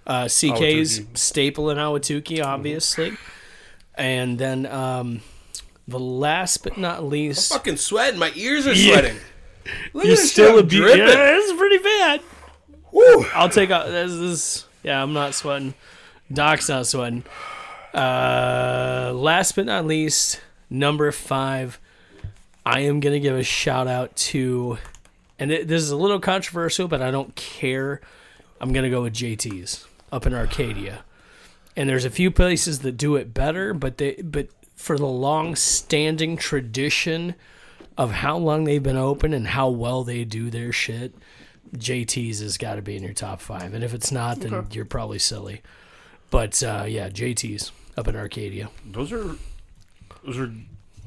Uh, CK's Ahwatukee. staple in Ahwatukee, obviously, and then um, the last but not least, fucking sweating. My ears are Yeah. sweating. Look You're this still a I'm dripping. Yeah, it's pretty bad. Woo. I'll take out this, this. Yeah, I'm not sweating. Doc's not sweating. Uh, last but not least, Number five, I am going to give a shout out to, and it, this is a little controversial, but I don't care. I'm going to go with JT's up in Arcadia. And there's a few places that do it better, but they but for the long-standing tradition of how long they've been open and how well they do their shit, JT's has got to be in your top five. And if it's not, then you're probably silly. But uh, yeah, JT's up in Arcadia. Those are those are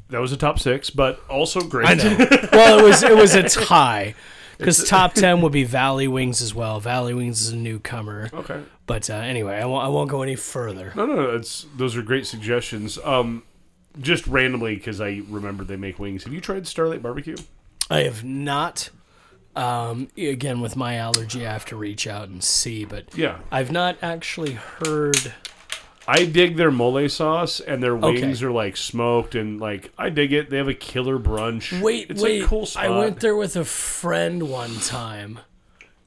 that was a top six, but also great. I know. well, it was it was a tie because top ten would be Valley Wings as well. Valley Wings is a newcomer, Okay. but uh, anyway, I won't I won't go any further. No, no, no. It's those are great suggestions. Um, just randomly because I remember they make wings. Have you tried Starlight Barbecue? I have not. Um, again, with my allergy, I have to reach out and see, but Yeah, I've not actually heard. I dig their mole sauce and their wings are like smoked and like I dig it. They have a killer brunch. Wait, it's wait! a cool spot. I went there with a friend one time,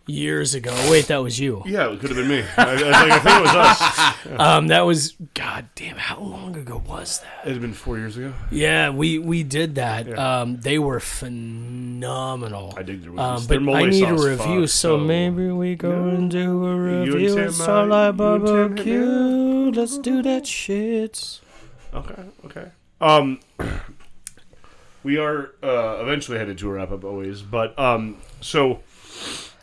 years ago. Wait, that was you. Yeah, it could have been me. I, I, like, I think it was us. Um, that was God damn. How long ago was that? It had been four years ago. Yeah, we we did that. Yeah. Um, they were phenomenal. I dig their. Um, but I need a review, fuck, so maybe we go No. and do a review uh, Starlight you and Tim Barbecue. Let's do that shit. Okay, okay. Um, we are uh, eventually headed to a wrap up always, but um, so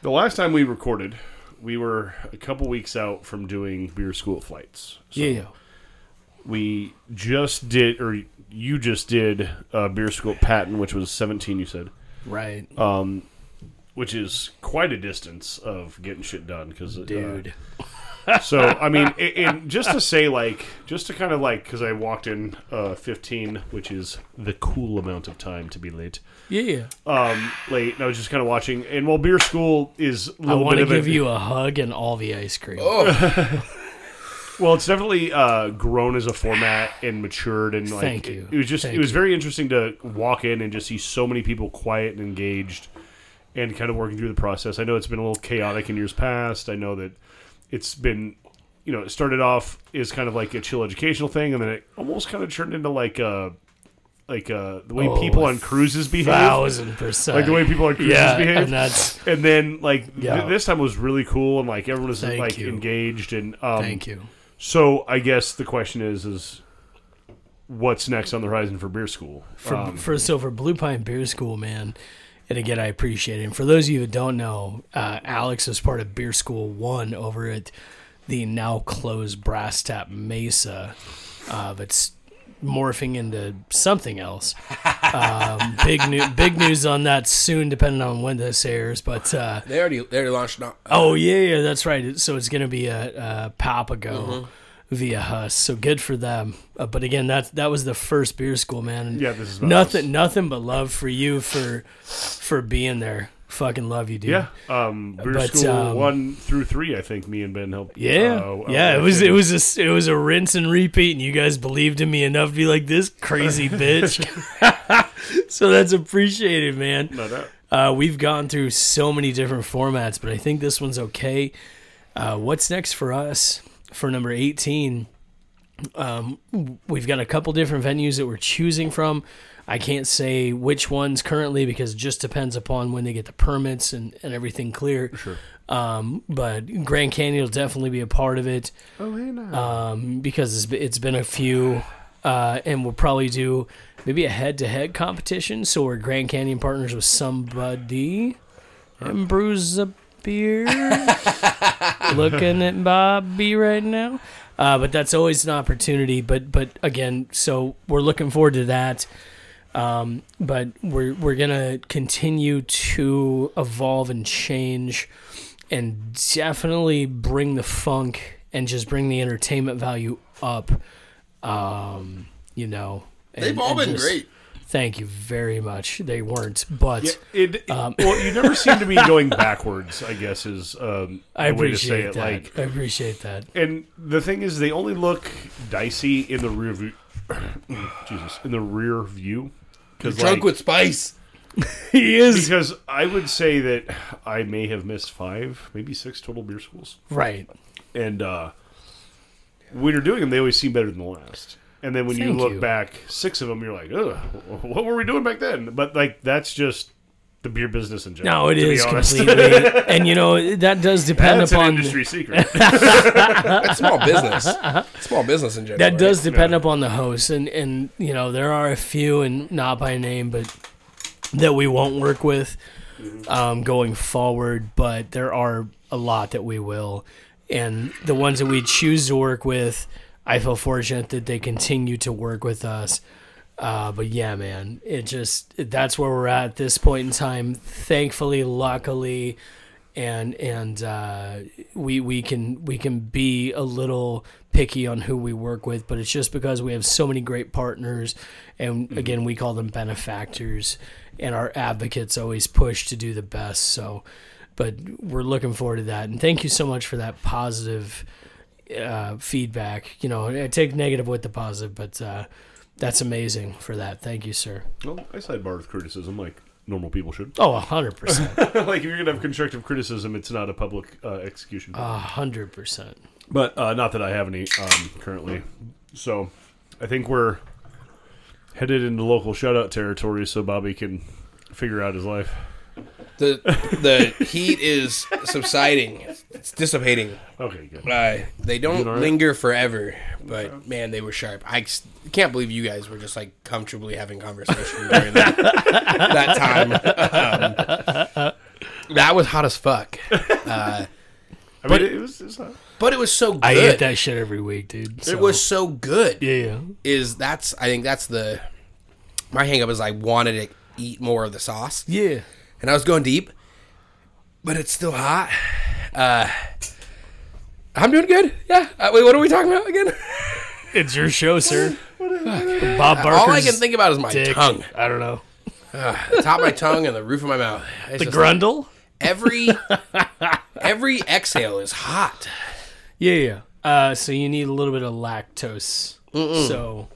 the last time we recorded, we were a couple weeks out from doing beer school flights. So Yeah, we just did, or you just did, uh, beer school at Patton, which was seventeen. You said, right, um, which is quite a distance of getting shit done because dude. So I mean, a- and just to say, like, just to kind of like, because I walked in uh, 15, which is the cool amount of time to be late. Yeah, Um, late, and I was just kind of watching. And while beer school is a I little want to give a, you a hug and all the ice cream. Oh, well, it's definitely uh, grown as a format and matured, and like, Thank it- you. It, was just, Thank it was you. very interesting to walk in and just see so many people quiet and engaged, and kind of working through the process. I know it's been a little chaotic in years past. I know that it's been you know, it started off as kind of like a chill educational thing, and then it almost kind of turned into like a like uh the way Oh, people on cruises behave, Thousand percent. like the way people on cruises yeah, behave. and that's And then like th- this time was really cool, and like everyone was Thank like you. engaged, and um, thank you. So I guess the question is, is what's next on the horizon for beer school? For, Um, for so for Blue Pine Beer School, man, and again I appreciate it. And for those of you who don't know, uh, Alex was part of Beer School One over at the now closed Brass Tap Mesa. Uh, that's morphing into something else. Um, big new big news on that soon, depending on when this airs. But uh, they already they already launched now. Oh yeah, yeah, that's right. So it's going to be a, a Papago Mm-hmm. Via Huss. So good for them. Uh, but again, that that was the first beer school, man. And Yeah, this is nothing, us. nothing but love for you for for being there. Fucking love you, dude. yeah, um, beer But, school um, one through three. I think me and Ben helped. Yeah, uh, yeah. uh, It was it was a it was a rinse and repeat, and you guys believed in me enough to be like this crazy bitch. so that's appreciated, man. no doubt. Uh, we've gone through so many different formats, but I think this one's okay. Uh, what's next for us for number 18? Um, we've got a couple different venues that we're choosing from. I can't say which ones currently because it just depends upon when they get the permits and, and everything clear. Sure. Um, but Grand Canyon will definitely be a part of it Oh, hey, now. um, because it's been, it's been a few, uh, and we'll probably do maybe a head-to-head competition. So we're Grand Canyon partners with somebody and brews a beer. Looking at Bobby right now, uh, but that's always an opportunity. But but again, so we're looking forward to that. Um, but we're we're gonna continue to evolve and change, and definitely bring the funk and just bring the entertainment value up. Um, you know, and- They've all been just- great. Thank you very much. They weren't, but Yeah, it, Um, well, you never seem to be going backwards. I guess is um, I the way to say appreciate it. that. Like, I appreciate that. and the thing is, they only look dicey in the rear view. Jesus, in the rear view, because Drunk like, with spice. He is because I would say that I may have missed five, maybe six total beer schools, right. and uh, when you're doing them, they always seem better than the last. And then when you look you. back, six of them, you're like, ugh, what were we doing back then? But like that's just the beer business in general. No, it to is honest. completely, and you know that does depend That's an upon industry secret. That's small business. Small business in general. that right? does depend upon the host, and and you know there are a few, and not by name, but that we won't work with um, going forward. But there are a lot that we will, and the ones that we choose to work with, I feel fortunate that they continue to work with us. Uh, but yeah, man, it just that's where we're at at this point in time. Thankfully, luckily, and and uh, we we can we can be a little picky on who we work with, but it's just because we have so many great partners, and again, we call them benefactors, and our advocates always push to do the best. So, but we're looking forward to that, and thank you so much for that positive uh, feedback. You know, I take negative with the positive, but uh, that's amazing for that. Thank you, sir. well, I sidebar with criticism like normal people should. Oh, a hundred percent, like if you're gonna have constructive criticism, it's not a public uh, execution. a hundred percent. But uh, not that I have any um, currently. So I think we're headed into local shutout territory, so Bobby can figure out his life. The the heat is subsiding. It's dissipating. Okay, good. Uh, they don't Doing all right? linger forever, but man, they were sharp. I can't believe you guys were just like comfortably having conversation during that, that time. Um, that was hot as fuck, uh, I mean, it was. It was not, but it was so good. I eat that shit every week, dude. So- It was so good. yeah. Is that's I think that's the my hang up is I wanted to eat more of the sauce. Yeah. And I was going deep, but it's still hot. Uh, I'm doing good. Yeah. Uh, wait, what are we talking about again? It's your show, sir. Bob Barker's All I can think about is my dick. tongue, I don't know. the top of my tongue, and the roof of my mouth. It's The grundle? every every exhale is hot. Yeah, yeah. Uh, so you need a little bit of lactose. So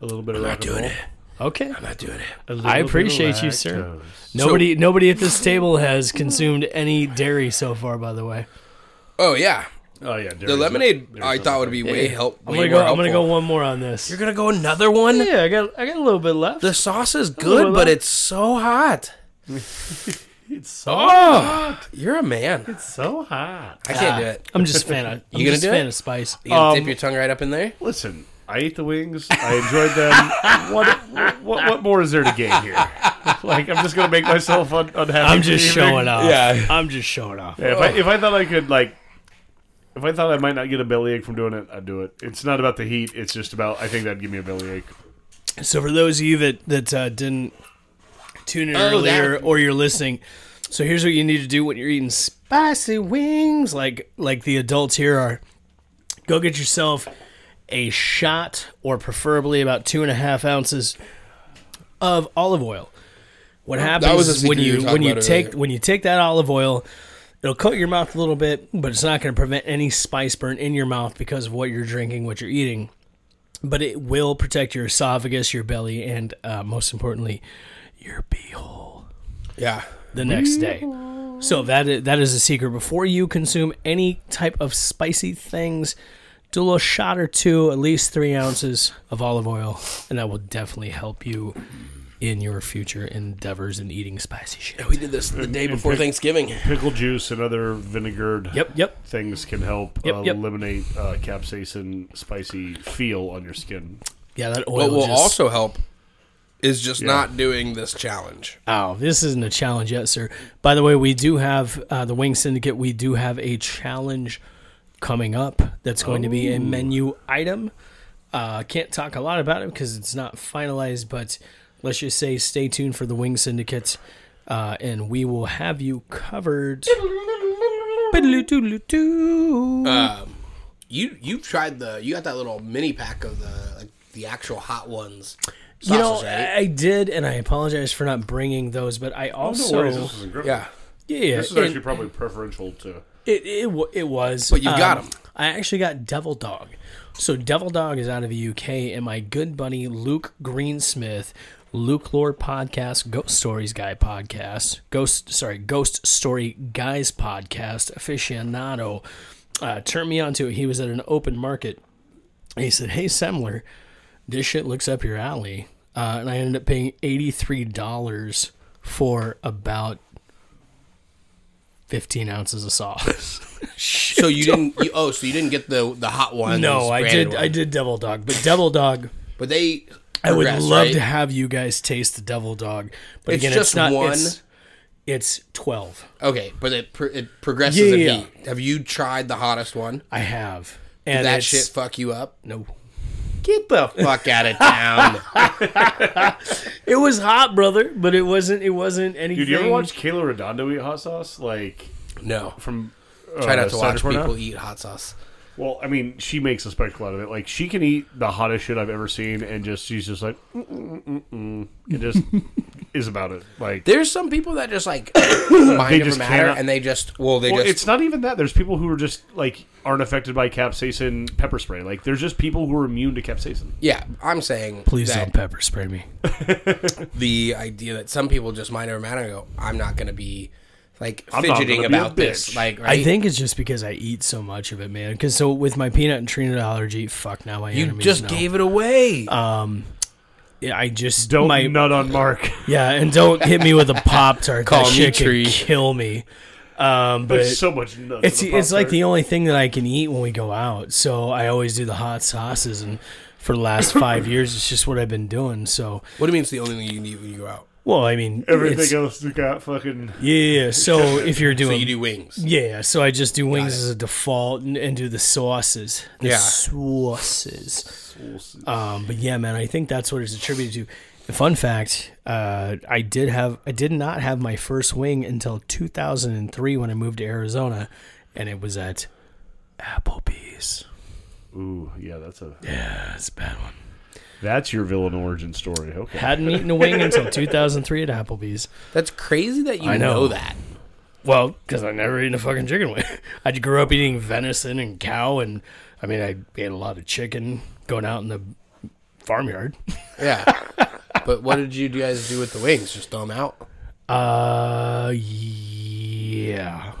a little bit of I'm not doing roll. it. Okay. I'm not doing it. Little I appreciate you, sir. lactose. Nobody, nobody at this table has consumed any dairy so far. By the way, Oh yeah, Oh yeah, the lemonade I thought would be way help. I'm way gonna go. more I'm gonna go helpful. one more on this. You're gonna go another one. Yeah, I got. I got a little bit left. The sauce is good, but left. it's so hot. It's so Oh, you're a man. it's so hot. I can't do it. I'm just a fan of. I'm You gonna just a do fan it? of spice. You gonna Um, dip your tongue right up in there? Listen, I ate the wings. I enjoyed them. what, what what more is there to gain here? Like I'm just gonna make myself un- unhappy. I'm just showing off. Yeah. I'm just showing off. Yeah, if I if I thought I could like, if I thought I might not get a bellyache from doing it, I'd do it. It's not about the heat. It's just about I think that'd give me a bellyache. So for those of you that that uh, didn't tune in Oh, earlier that- or you're listening, so here's what you need to do when you're eating spicy wings, like like the adults here are. Go get yourself a shot, or preferably about two and a half ounces of olive oil. What happens was is when you you when you take earlier. when you take that olive oil, it'll coat your mouth a little bit, but it's not going to prevent any spice burn in your mouth because of what you're drinking, what you're eating but it will protect your esophagus, your belly, and uh, most importantly, your beehole Yeah. the next day. So that is, that is a secret. Before you consume any type of spicy things, do a little shot or two, at least three ounces of olive oil, and that will definitely help you in your future endeavors in eating spicy shit. We did this the day before Thanksgiving. Pickle juice and other vinegared Yep, yep. things can help Yep, uh, yep. eliminate uh, capsaicin spicy feel on your skin. Yeah, that oil What will just, also help is just Yeah. not doing this challenge. Oh, this isn't a challenge yet, sir. By the way, we do have uh, the Wing Syndicate. We do have a challenge coming up that's going to be a menu item. Uh, can't talk a lot about it because it's not finalized, but let's just say stay tuned for the Wing Syndicate, uh, and we will have you covered. Um, you you've tried the you got that little mini pack of the like the actual hot ones. you know, right? I did, and I apologize for not bringing those, but I Oh, also, no worries. This is incredible. yeah. yeah, This is and- actually probably preferential to. It it, it was. But you got 'em. I actually got Devil Dog. So Devil Dog is out of the UK, and my good buddy Luke Greensmith, Luke Lore Podcast, Ghost Stories Guy Podcast, Ghost sorry Ghost Story Guys Podcast aficionado, uh, turned me onto it. He was at an open market he said, "Hey, Semler, this shit looks up your alley," uh, and I ended up paying eighty three dollars for about fifteen ounces of sauce. So you didn't? You, oh, so you didn't get the the hot one? no, I did. I did Devil Dog, but Devil Dog. But they. I would love right? to have you guys taste the Devil Dog, but It's again, just it's not one? It's, it's twelve. Okay, but it pro- it progresses Yeah, in yeah, heat. Have you tried the hottest one? I have, Did and that shit fuck you up? No, Get the fuck out of town! it was hot, brother, but it wasn't. It wasn't anything. Dude, you ever watch Kayla Redondo eat hot sauce? Like no, from uh, try not to watch Cider Corner? people eat hot sauce. Well, I mean, she makes a spectacle out of it. Like she can eat the hottest shit I've ever seen, and just she's just like, mm, mm, mm, it just is about it. Like, There's some people that just like mind They over just matter, cannot- and they just well, they well, just it's not even that. There's people who are just like aren't affected by capsaicin pepper spray. Like, there's just people who are immune to capsaicin. yeah. I'm saying Please that don't pepper spray me. the idea that some people just mind over matter and go, I'm not going to be like I'm not fidgeting gonna be a about this. Like, right? I think it's just because I eat so much of it, man. Because so with my peanut and tree nut allergy, fuck now my you just know. gave it away. Um, yeah, I just Don't my nut on Mark. yeah, and don't hit me with a pop tart. Call that me shit tree. could kill me. Um, but There's so much nuts. it's in the it's like the only thing that I can eat when we go out. So I always do the hot sauces, and for the last five years, it's just what I've been doing. So what do you mean it's the only thing you can eat when you go out? Well, I mean, everything else you got fucking. Yeah, yeah. So if you're doing, So you do wings. Yeah, so I just do wings as a default and, and do the sauces. The Yeah. sauces. Um, but yeah, man, I think that's what it's attributed to. The fun fact, uh, I did have I did not have my first wing until 2003 when I moved to Arizona, and it was at Applebee's. Ooh, yeah, that's a Yeah, that's a bad one. That's your villain origin story. Okay. Hadn't eaten a wing until 2003 at Applebee's. That's crazy that you I know. know that. Well, because I never eaten a fucking chicken wing. I grew up eating venison and cow, and I mean, I ate a lot of chicken going out in the farmyard. Yeah. but what did you guys do with the wings? Just throw them out? Uh, yeah,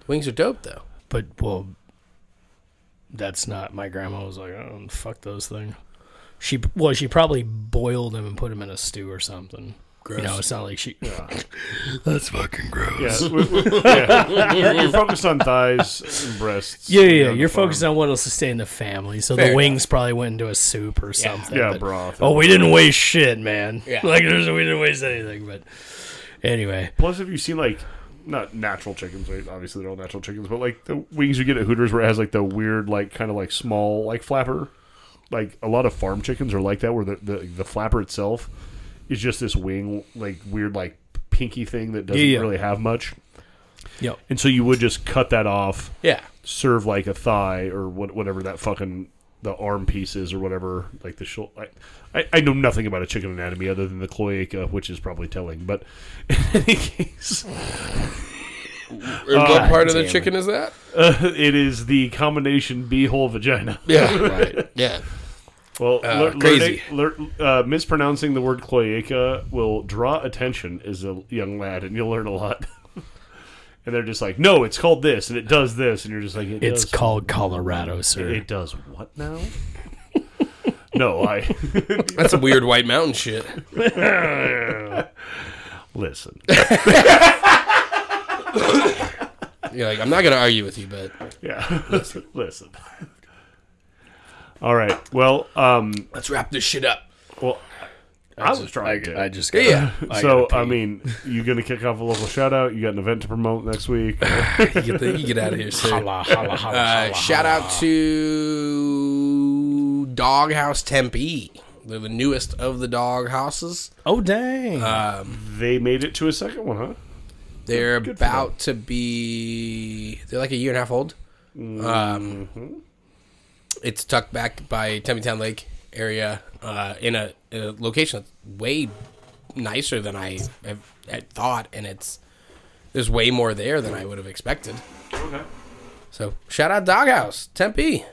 The wings are dope though. but well, that's not. My grandma was like, "Oh, fuck those things." She well, she probably boiled them and put them in a stew or something. Gross. You know, it's not like she. that's fucking gross. Yeah, we- we- yeah. You're, you're focused on thighs and breasts. Yeah, yeah, yeah. You're focused on what'll sustain the family. So Fair the wings probably went into a soup or something. Yeah, but- broth. Oh, we didn't waste shit, man. Yeah. Like there's we didn't waste anything, but anyway. Plus, have you seen like not natural chickens? Right? Obviously, they're all natural chickens, but like the wings you get at Hooters, where it has like the weird, like kind of like small, like flapper. Like a lot of farm chickens are like that, where the the, the flapper itself is just this wing, like weird, like pinky thing that doesn't Yeah, yeah. really have much. Yep. And so you would just cut that off, Yeah. serve like a thigh or what, whatever that fucking the arm piece is or whatever, like the shoulder. I, I, I know nothing about a chicken anatomy other than the cloaca, which is probably telling. But in any case, And what part of the damn chicken is that? uh, it is the combination beehole vagina. Yeah. right. Yeah. Well, Uh, lear- crazy. learning- lear- uh, mispronouncing the word cloaca will draw attention as a young lad, and you'll learn a lot. and they're just like, no, it's called this, and it does this, and you're just like, it It's does called Colorado, sir. It does what now? no, I That's some weird white mountain shit. listen. You're like, I'm not gonna argue with you, but Yeah, listen. listen. All right. Well, um, let's wrap this shit up. well, I, was trying to. I just got, Yeah. so I mean, you gonna kick off a local shout out? You got an event to promote next week? You get, the, you get out of here, sir. holla, holla, holla, Uh, holla, shout out to Doghouse Tempe. They're the newest of the dog houses. Oh dang! Um, they made it to a second one, huh? they're Good about to be. They're like a year and a half old. Um, it's tucked back by Tempe Town Lake area uh, in a, in a location that's way nicer than I have, had thought, and it's there's way more there than I would have expected. Okay. So shout out Doghouse Tempe.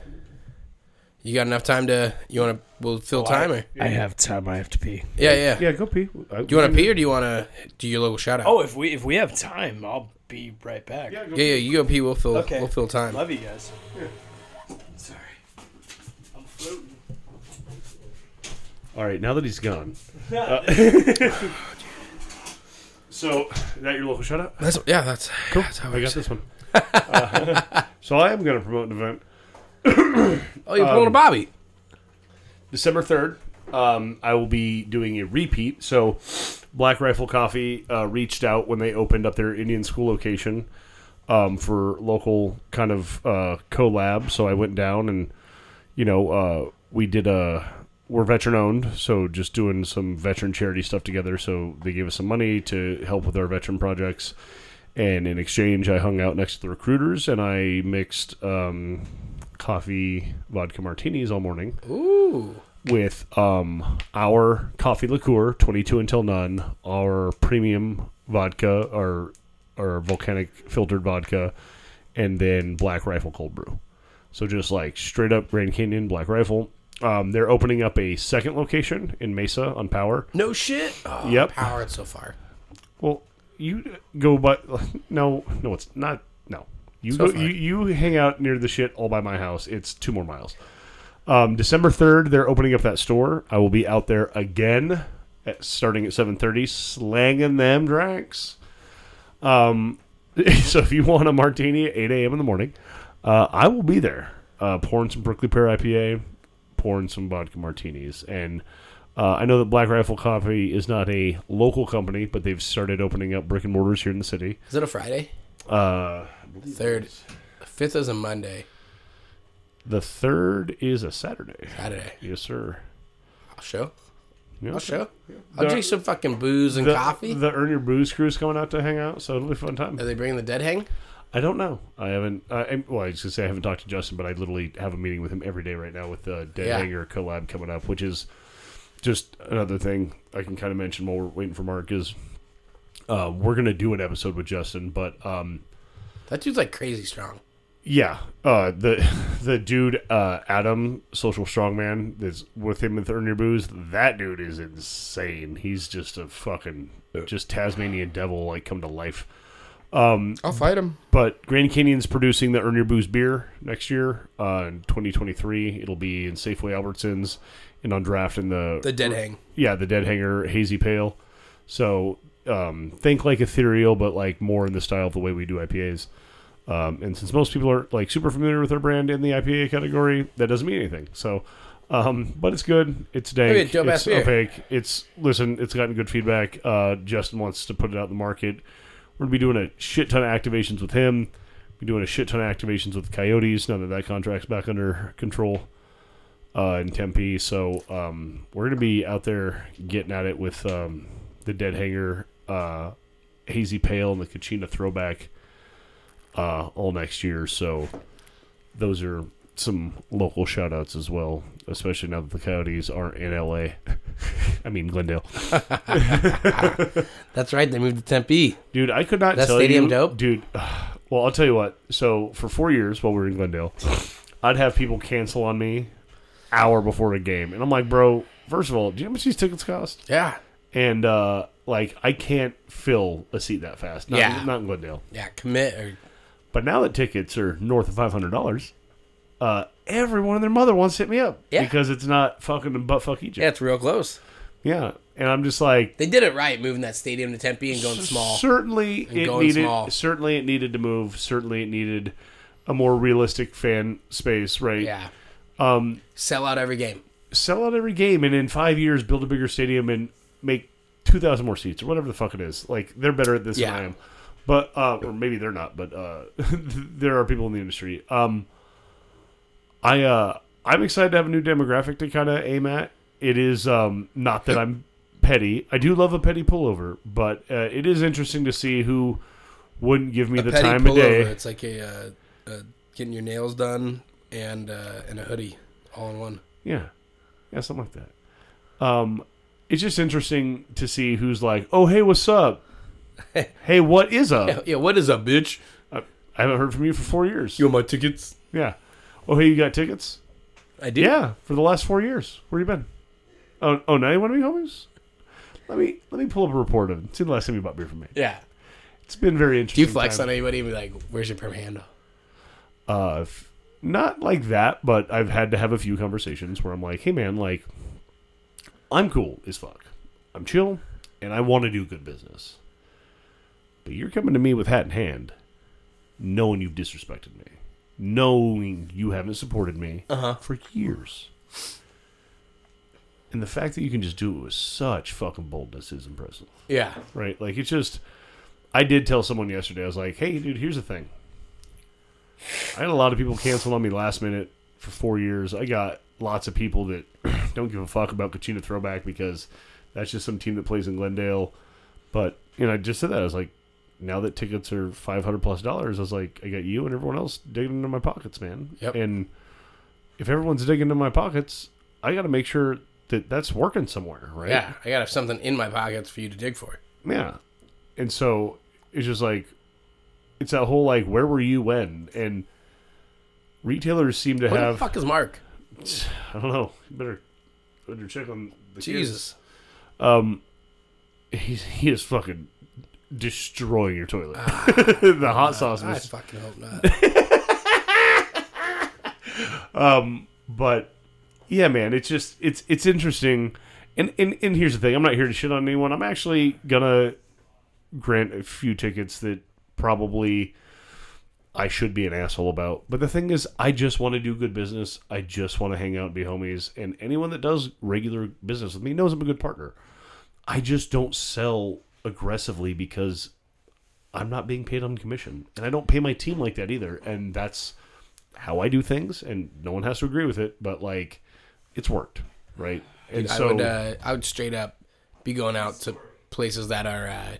You got enough time to? You want to? We'll fill time or? I have time. I have to pee. Yeah, yeah. Yeah, go pee. Uh, Do you want to pee or do you want to do your little shout out? Oh, if we if we have time, I'll be right back. Yeah, go yeah, yeah. You go pee. We'll fill. Okay. We'll fill time. Love you guys. Sorry. All right, now that he's gone. Uh, so, is that your local shout out? That's yeah. That's cool. That's how I got this one. Uh, so I am going to promote an event Oh, you're pulling a Bobby. December 3rd. Um, I will be doing a repeat. So, Black Rifle Coffee uh, reached out when they opened up their Indian school location um, for local kind of uh, collab. So, I went down and, you know, uh, we did a. We're veteran owned, so just doing some veteran charity stuff together. So, they gave us some money to help with our veteran projects. And in exchange, I hung out next to the recruiters and I mixed um, coffee vodka martinis all morning Ooh. with um, our coffee liqueur, 22 until none, our premium vodka, our, our volcanic filtered vodka, and then Black Rifle cold brew. So just like straight up Grand Canyon Black Rifle. Um, they're opening up a second location in Mesa on Power. No shit. Oh, Yep. Power it so far. Well, you go, but no, no, it's not. No, you So go. far. You, you hang out near the shit all by my house. It's two more miles. Um, December third, they're opening up that store. I will be out there again, at, starting at seven thirty, slanging them drinks. Um, so if you want a martini at eight a.m. in the morning, uh, I will be there, uh, pouring some Brooklyn Pear IPA, pouring some vodka martinis, and uh, I know that Black Rifle Coffee is not a local company, but they've started opening up brick and mortars here in the city. Is it a Friday? Uh, Third. Fifth is a Monday. the third is a Saturday. Saturday. Yes, sir. I'll show. Yeah. I'll show. I'll The- drink some fucking booze and The, coffee. the Earn Your Booze crew's coming out to hang out, so it'll be a fun time. Are they bringing the dead hang? I don't know. I haven't. I, I- well, I was gonna say I haven't talked to Justin, but I literally have a meeting with him every day right now with the Dead Yeah. Hanger collab coming up, which is just another thing I can kind of mention while we're waiting for Mark is uh, we're gonna do an episode with Justin, but um, That dude's like crazy strong. yeah, uh, the the dude uh, Adam, social strongman, that's with him with Earn Your Booze. That dude is insane. He's just a fucking just Tasmanian devil, like come to life. I'll fight him. But Grand Canyon's producing the Earn Your Booze beer next year uh, in 2023. It'll be in Safeway Albertsons and on draft in the The dead hang. yeah the Dead Hanger Hazy Pale. So um, think like ethereal, but like more in the style of the way we do IPAs. Um, and since most people are like super familiar with our brand in the IPA category, that doesn't mean anything. So, um, but it's good. It's dank. It's opaque. It's listen. It's gotten good feedback. Uh, Justin wants to put it out in the market. We're gonna be doing a shit ton of activations with him. Be doing a shit ton of activations with Coyotes now that that contract's back under control uh, in Tempe. So um, we're gonna be out there getting at it with um, the Dead Hanger, uh, Hazy Pale, and the Kachina Throwback uh, all next year. So those are some local shout outs as well, especially now that the Coyotes aren't in LA. I mean Glendale. That's right. They moved to Tempe. Dude, I could not That tell stadium you, dope? dude. Well, I'll tell you what. So for four years while we were in Glendale, I'd have people cancel on me hour before the game, and I'm like, bro. First of all, do you know how much these tickets cost? Yeah. And uh, like, I can't fill a seat that fast. Not, Yeah. not in Glendale. Yeah. Commit or But now that tickets are north of five hundred dollars, uh, everyone and their mother wants to hit me up Yeah. because it's not fucking butt fuck Egypt. yeah, it's real close. Yeah, and I'm just like, They did it right, moving that stadium to Tempe and going small. Certainly, it going needed. small. Certainly, it needed to move. Certainly, it needed a more realistic fan space. Right. Yeah. Um, Sell out every game. sell out every game, and in five years, build a bigger stadium and make two thousand more seats or whatever the fuck it is. Like they're better at this Yeah. than I am. But uh, or maybe they're not. But uh, there are people in the industry. Um, I uh, I'm excited to have a new demographic to kind of aim at. It is um, not that I'm petty. I do love a petty pullover, but uh, it is interesting to see who wouldn't give me A the petty time of day. It's like a, uh, uh, getting your nails done and uh, and a hoodie all in one. Yeah, yeah, something like that. Um, it's just interesting to see who's like, "Oh, hey, what's up? hey, what is up? Yeah, yeah, what is up, bitch? I, I haven't heard from you for four years. You want my tickets? yeah. Oh, hey, you got tickets? I do. Yeah, for the last four years. Where you been? Oh, oh, now you want to be homies? Let me let me pull up a report of it. See the last time you bought beer from me. Yeah. It's been very interesting. Do interesting. you flex time. on anybody and be like, "Where's your perm handle?" Uh, f- not like that, but I've had to have a few conversations where I'm like, "Hey, man, like, I'm cool as fuck. I'm chill, and I want to do good business. But you're coming to me with hat in hand, knowing you've disrespected me, knowing you haven't supported me Uh-huh. for years. And the fact that you can just do it with such fucking boldness is impressive Yeah. right? Like it's just. I did tell someone yesterday. I was like, "Hey, dude, here's the thing. I had a lot of people cancel on me last minute for four years. I got lots of people that don't give a fuck about Kachina Throwback because that's just some team that plays in Glendale. But you know, I just said that. I was like, now that tickets are five hundred plus dollars, I was like, I got you and everyone else digging into my pockets, man. Yep. And if everyone's digging into my pockets, I got to make sure that that's working somewhere, right? Yeah. I gotta have something in my pockets for you to dig for. Yeah. And so it's just like it's that whole like where were you when? And retailers seem to Where have the fuck is Mark? I don't know. You better better check on the Jesus. kids. Um he's he is fucking destroying your toilet. the hot sauce I was fucking hope not. Um, but yeah, man, it's just it's it's interesting. And, and and here's the thing: I'm not here to shit on anyone. I'm actually gonna grant a few tickets that probably I should be an asshole about. But the thing is, I just want to do good business. I just want to hang out and be homies. And anyone that does regular business with me knows I'm a good partner. I just don't sell aggressively because I'm not being paid on commission, and I don't pay my team like that either. And that's how I do things, and no one has to agree with it. But like, it's worked, right? And I so would uh, I would straight up be going out to places that are uh,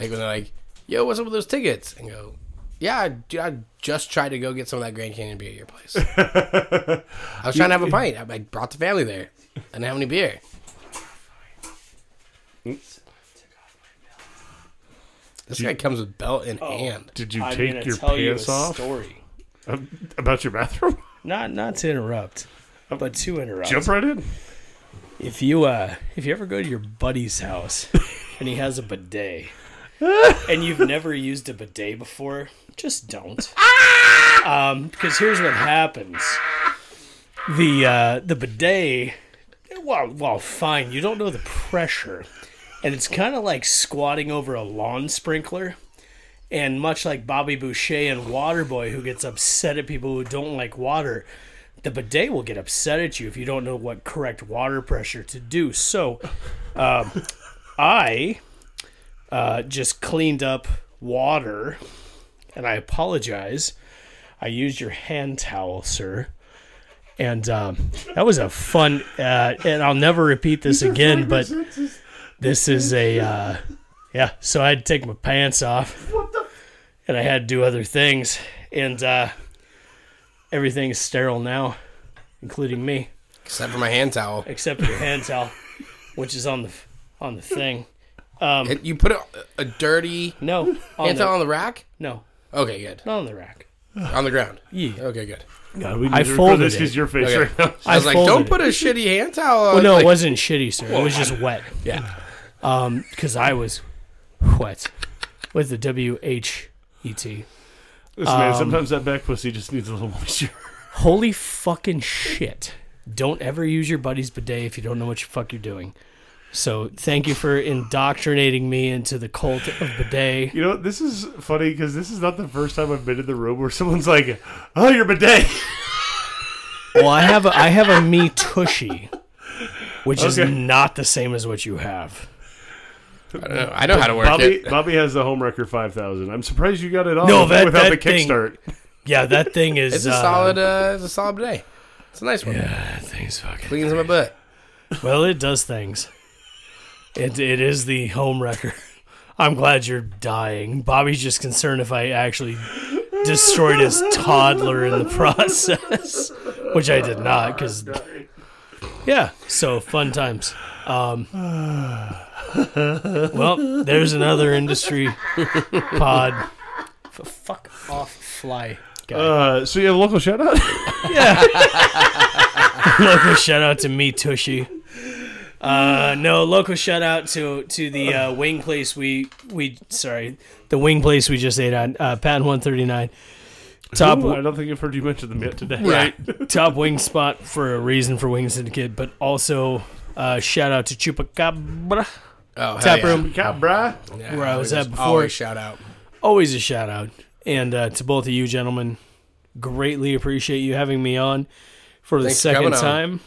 like when they're like, "Yo, what's up with those tickets?" and go, "Yeah, dude, I just tried to go get some of that Grand Canyon beer at your place. I was trying to have a pint. I, I brought the family there. I didn't have any beer. This guy comes with belt in hand. did you I'm take gonna your tell you a pants off Story. about your bathroom? Not not to interrupt, but to interrupt. Jump right in. If you uh if you ever go to your buddy's house and he has a bidet and you've never used a bidet before, just don't. Um because here's what happens. The uh the bidet well well fine, you don't know the pressure. And it's kind of like squatting over a lawn sprinkler. And much like Bobby Boucher and Waterboy, who gets upset at people who don't like water, the bidet will get upset at you if you don't know what correct water pressure to do. So, um, I uh, just cleaned up water, and I apologize. I used your hand towel, sir. And um, that was a fun, uh, and I'll never repeat this again, but this is a, uh, yeah, so I had to take my pants off. And I had to do other things. And uh, everything's sterile now, including me, Except for my hand towel. except for your hand towel, which is on the on the thing. Um, It- you put a, a dirty no, on hand towel the, on the rack? no, Okay, good. not on the rack. On the ground. Yeah. Okay, good. God, we I need to folded this because your face Okay. right now. I was like, folded don't it. put a shitty hand towel on. Well, no, like, it wasn't shitty, sir. It was just wet. Yeah. Um, because I was wet with the W H E T. Listen, man, Um, sometimes that back pussy just needs a little moisture. Holy fucking shit! Don't ever use your buddy's bidet if you don't know what the fuck you're doing. So thank you for indoctrinating me into the cult of bidet. You know, this is funny because this is not the first time I've been in the room where someone's like, "Oh, your bidet." Well, I have a I have a me tushy, which is not the same as what you have. I don't know. I know how to work Bobby, it. Bobby has the home wrecker five thousand. I'm surprised you got it all No, that- without that the thing- kickstart. Yeah, that thing is It's a uh, solid. Uh, it's a solid day. It's a nice one. Yeah, that thing's fucking. Cleans my butt. Well, it does things. It it is the home wrecker. I'm glad you're dying. Bobby's just concerned if I actually destroyed his toddler in the process, which I did not. Because yeah, so fun times. Um, well, there's another industry pod. F- fuck off, fly guy. Uh, so you have a local shout out? Yeah. local shout out to me Tushy. Uh, no local shout out to to the uh, wing place we we sorry the wing place we just ate on uh, Patton one thirty nine. Top Ooh, I don't think I've heard you mention them yet today. Right. top wing spot for a reason for Wing Syndicate, but also Uh, shout out to Chupacabra Oh, hell Tap yeah. Room. Cabra. Yeah, Where I was at before. Always shout out. always a shout out. And uh, to both of you gentlemen, greatly appreciate you having me on for the Thanks for second on. time.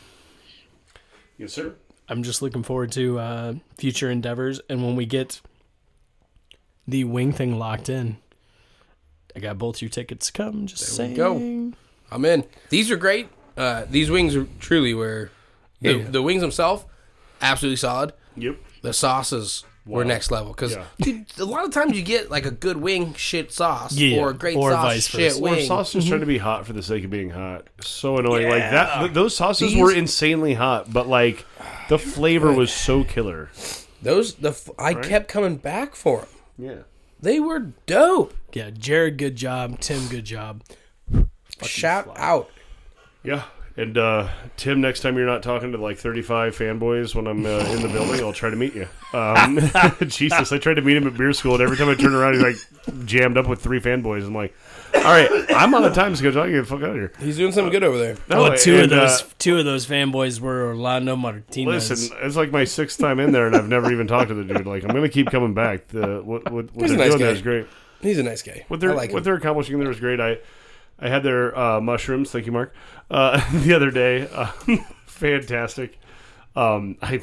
Yes, sir. I'm just looking forward to uh, future endeavors. And when we get the wing thing locked in, I got both your tickets come. Just There we saying. go. I'm in. These are great. Uh, these wings are truly were the, Yeah. the wings themselves absolutely solid. Yep. The sauces were Wow. next level because Yeah. a lot of times you get like a good wing shit sauce Yeah, or a great or sauce vice shit versa. Or wing. sauces trying to be hot for the sake of being hot. So annoying. Like that. th- those sauces These- were insanely hot, but like the flavor was so killer. Those the f- I Right? kept coming back for them. Yeah. They were dope. Yeah, Jared, good job. Tim, good job. Shout out. Yeah. And uh, Tim, next time you're not talking to like 35 fanboys when I'm uh, in the building, I'll try to meet you. Um, Jesus, I tried to meet him at beer school, and every time I turn around, he's like jammed up with three fanboys. I'm like, all right, I'm on a time schedule. I can get the fuck out of here. He's doing something good over there. No, oh, two of and, uh, those two of those fanboys were Orlando Martinez. Listen, it's like my sixth time in there, and I've never even talked to the dude. Like, I'm gonna keep coming back. The what what, what He's they're nice doing there guy. is great. He's a nice guy. What they're I like what him. they're accomplishing there is great. I I had their uh, mushrooms. Thank you, Mark. Uh, the other day, uh, fantastic. Um, I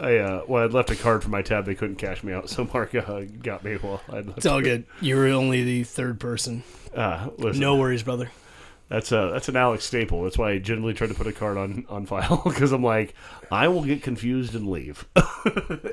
I uh, well, I'd left a card for my tab. They couldn't cash me out, so Mark uh, got me. Well, I'd it's all good. You were only the third person. Uh, listen, No worries, brother. That's a that's an Alex staple. That's why I generally try to put a card on on file because I'm like I will get confused and leave,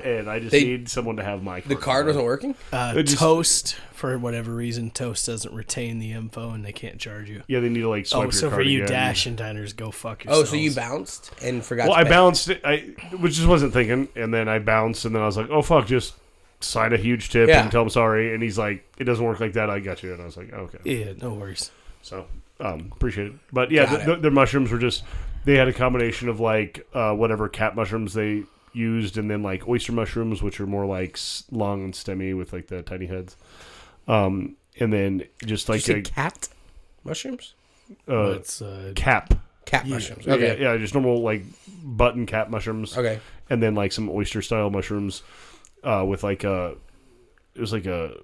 and I just They- need someone to have my card. The card wasn't working. Uh, It just- Toast, for whatever reason, Toast doesn't retain the info and they can't charge you. Yeah, they need to like swipe Oh, your so card for you again. dash and diners, go fuck Oh, yourselves. so you bounced and forgot. Well, to I pay. bounced it. I which just wasn't thinking, and then I bounced, and then I was like, "Oh fuck!" Just sign a huge tip Yeah. and tell him sorry. And he's like, "It doesn't work like that." I got you, and I was like, "Okay." Yeah, no worries. So um, appreciate it. But yeah, Got th- th- their mushrooms were just they had a combination of like uh, whatever cat mushrooms they used, and then like oyster mushrooms, which are more like long and stemmy with like the tiny heads. Um, and then just Did like you say a cat mushrooms, uh, it's uh, cap. cat yeah. mushrooms. Yeah, Okay, yeah, just normal like button cap mushrooms. okay. and then like some oyster style mushrooms uh, with like a it was like a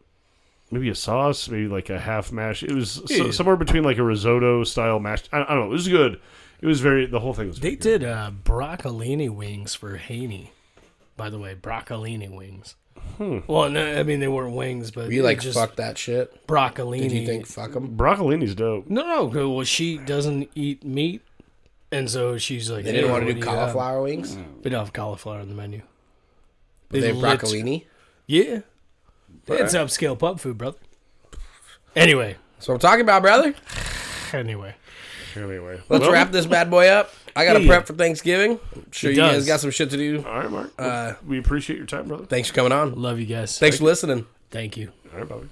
maybe a sauce maybe like a half mash it was so, Yeah. somewhere between like a risotto style mash I, I don't know it was good it was very the whole thing was they very good. did uh, broccolini wings for Haney. By the way, broccolini wings. Hmm. Well, no, I mean they weren't wings, but You like just fuck that shit? broccolini. Did you think fuck them? broccolini's dope No, no. Well, she doesn't eat meat, and so she's like, They didn't "Hey, want to do you have?" cauliflower wings. We don't have cauliflower on the menu. But they have lit- broccolini. Yeah, it's upscale pub food, brother. Anyway, That's what I'm talking about, brother. anyway, anyway Let's well, wrap this bad boy up. I got to Yeah. prep for Thanksgiving. I'm sure He you guys got some shit to do. all right mark Uh, we appreciate your time brother Thanks for coming on. love you guys. Thanks for listening. Thank you. all right Bobby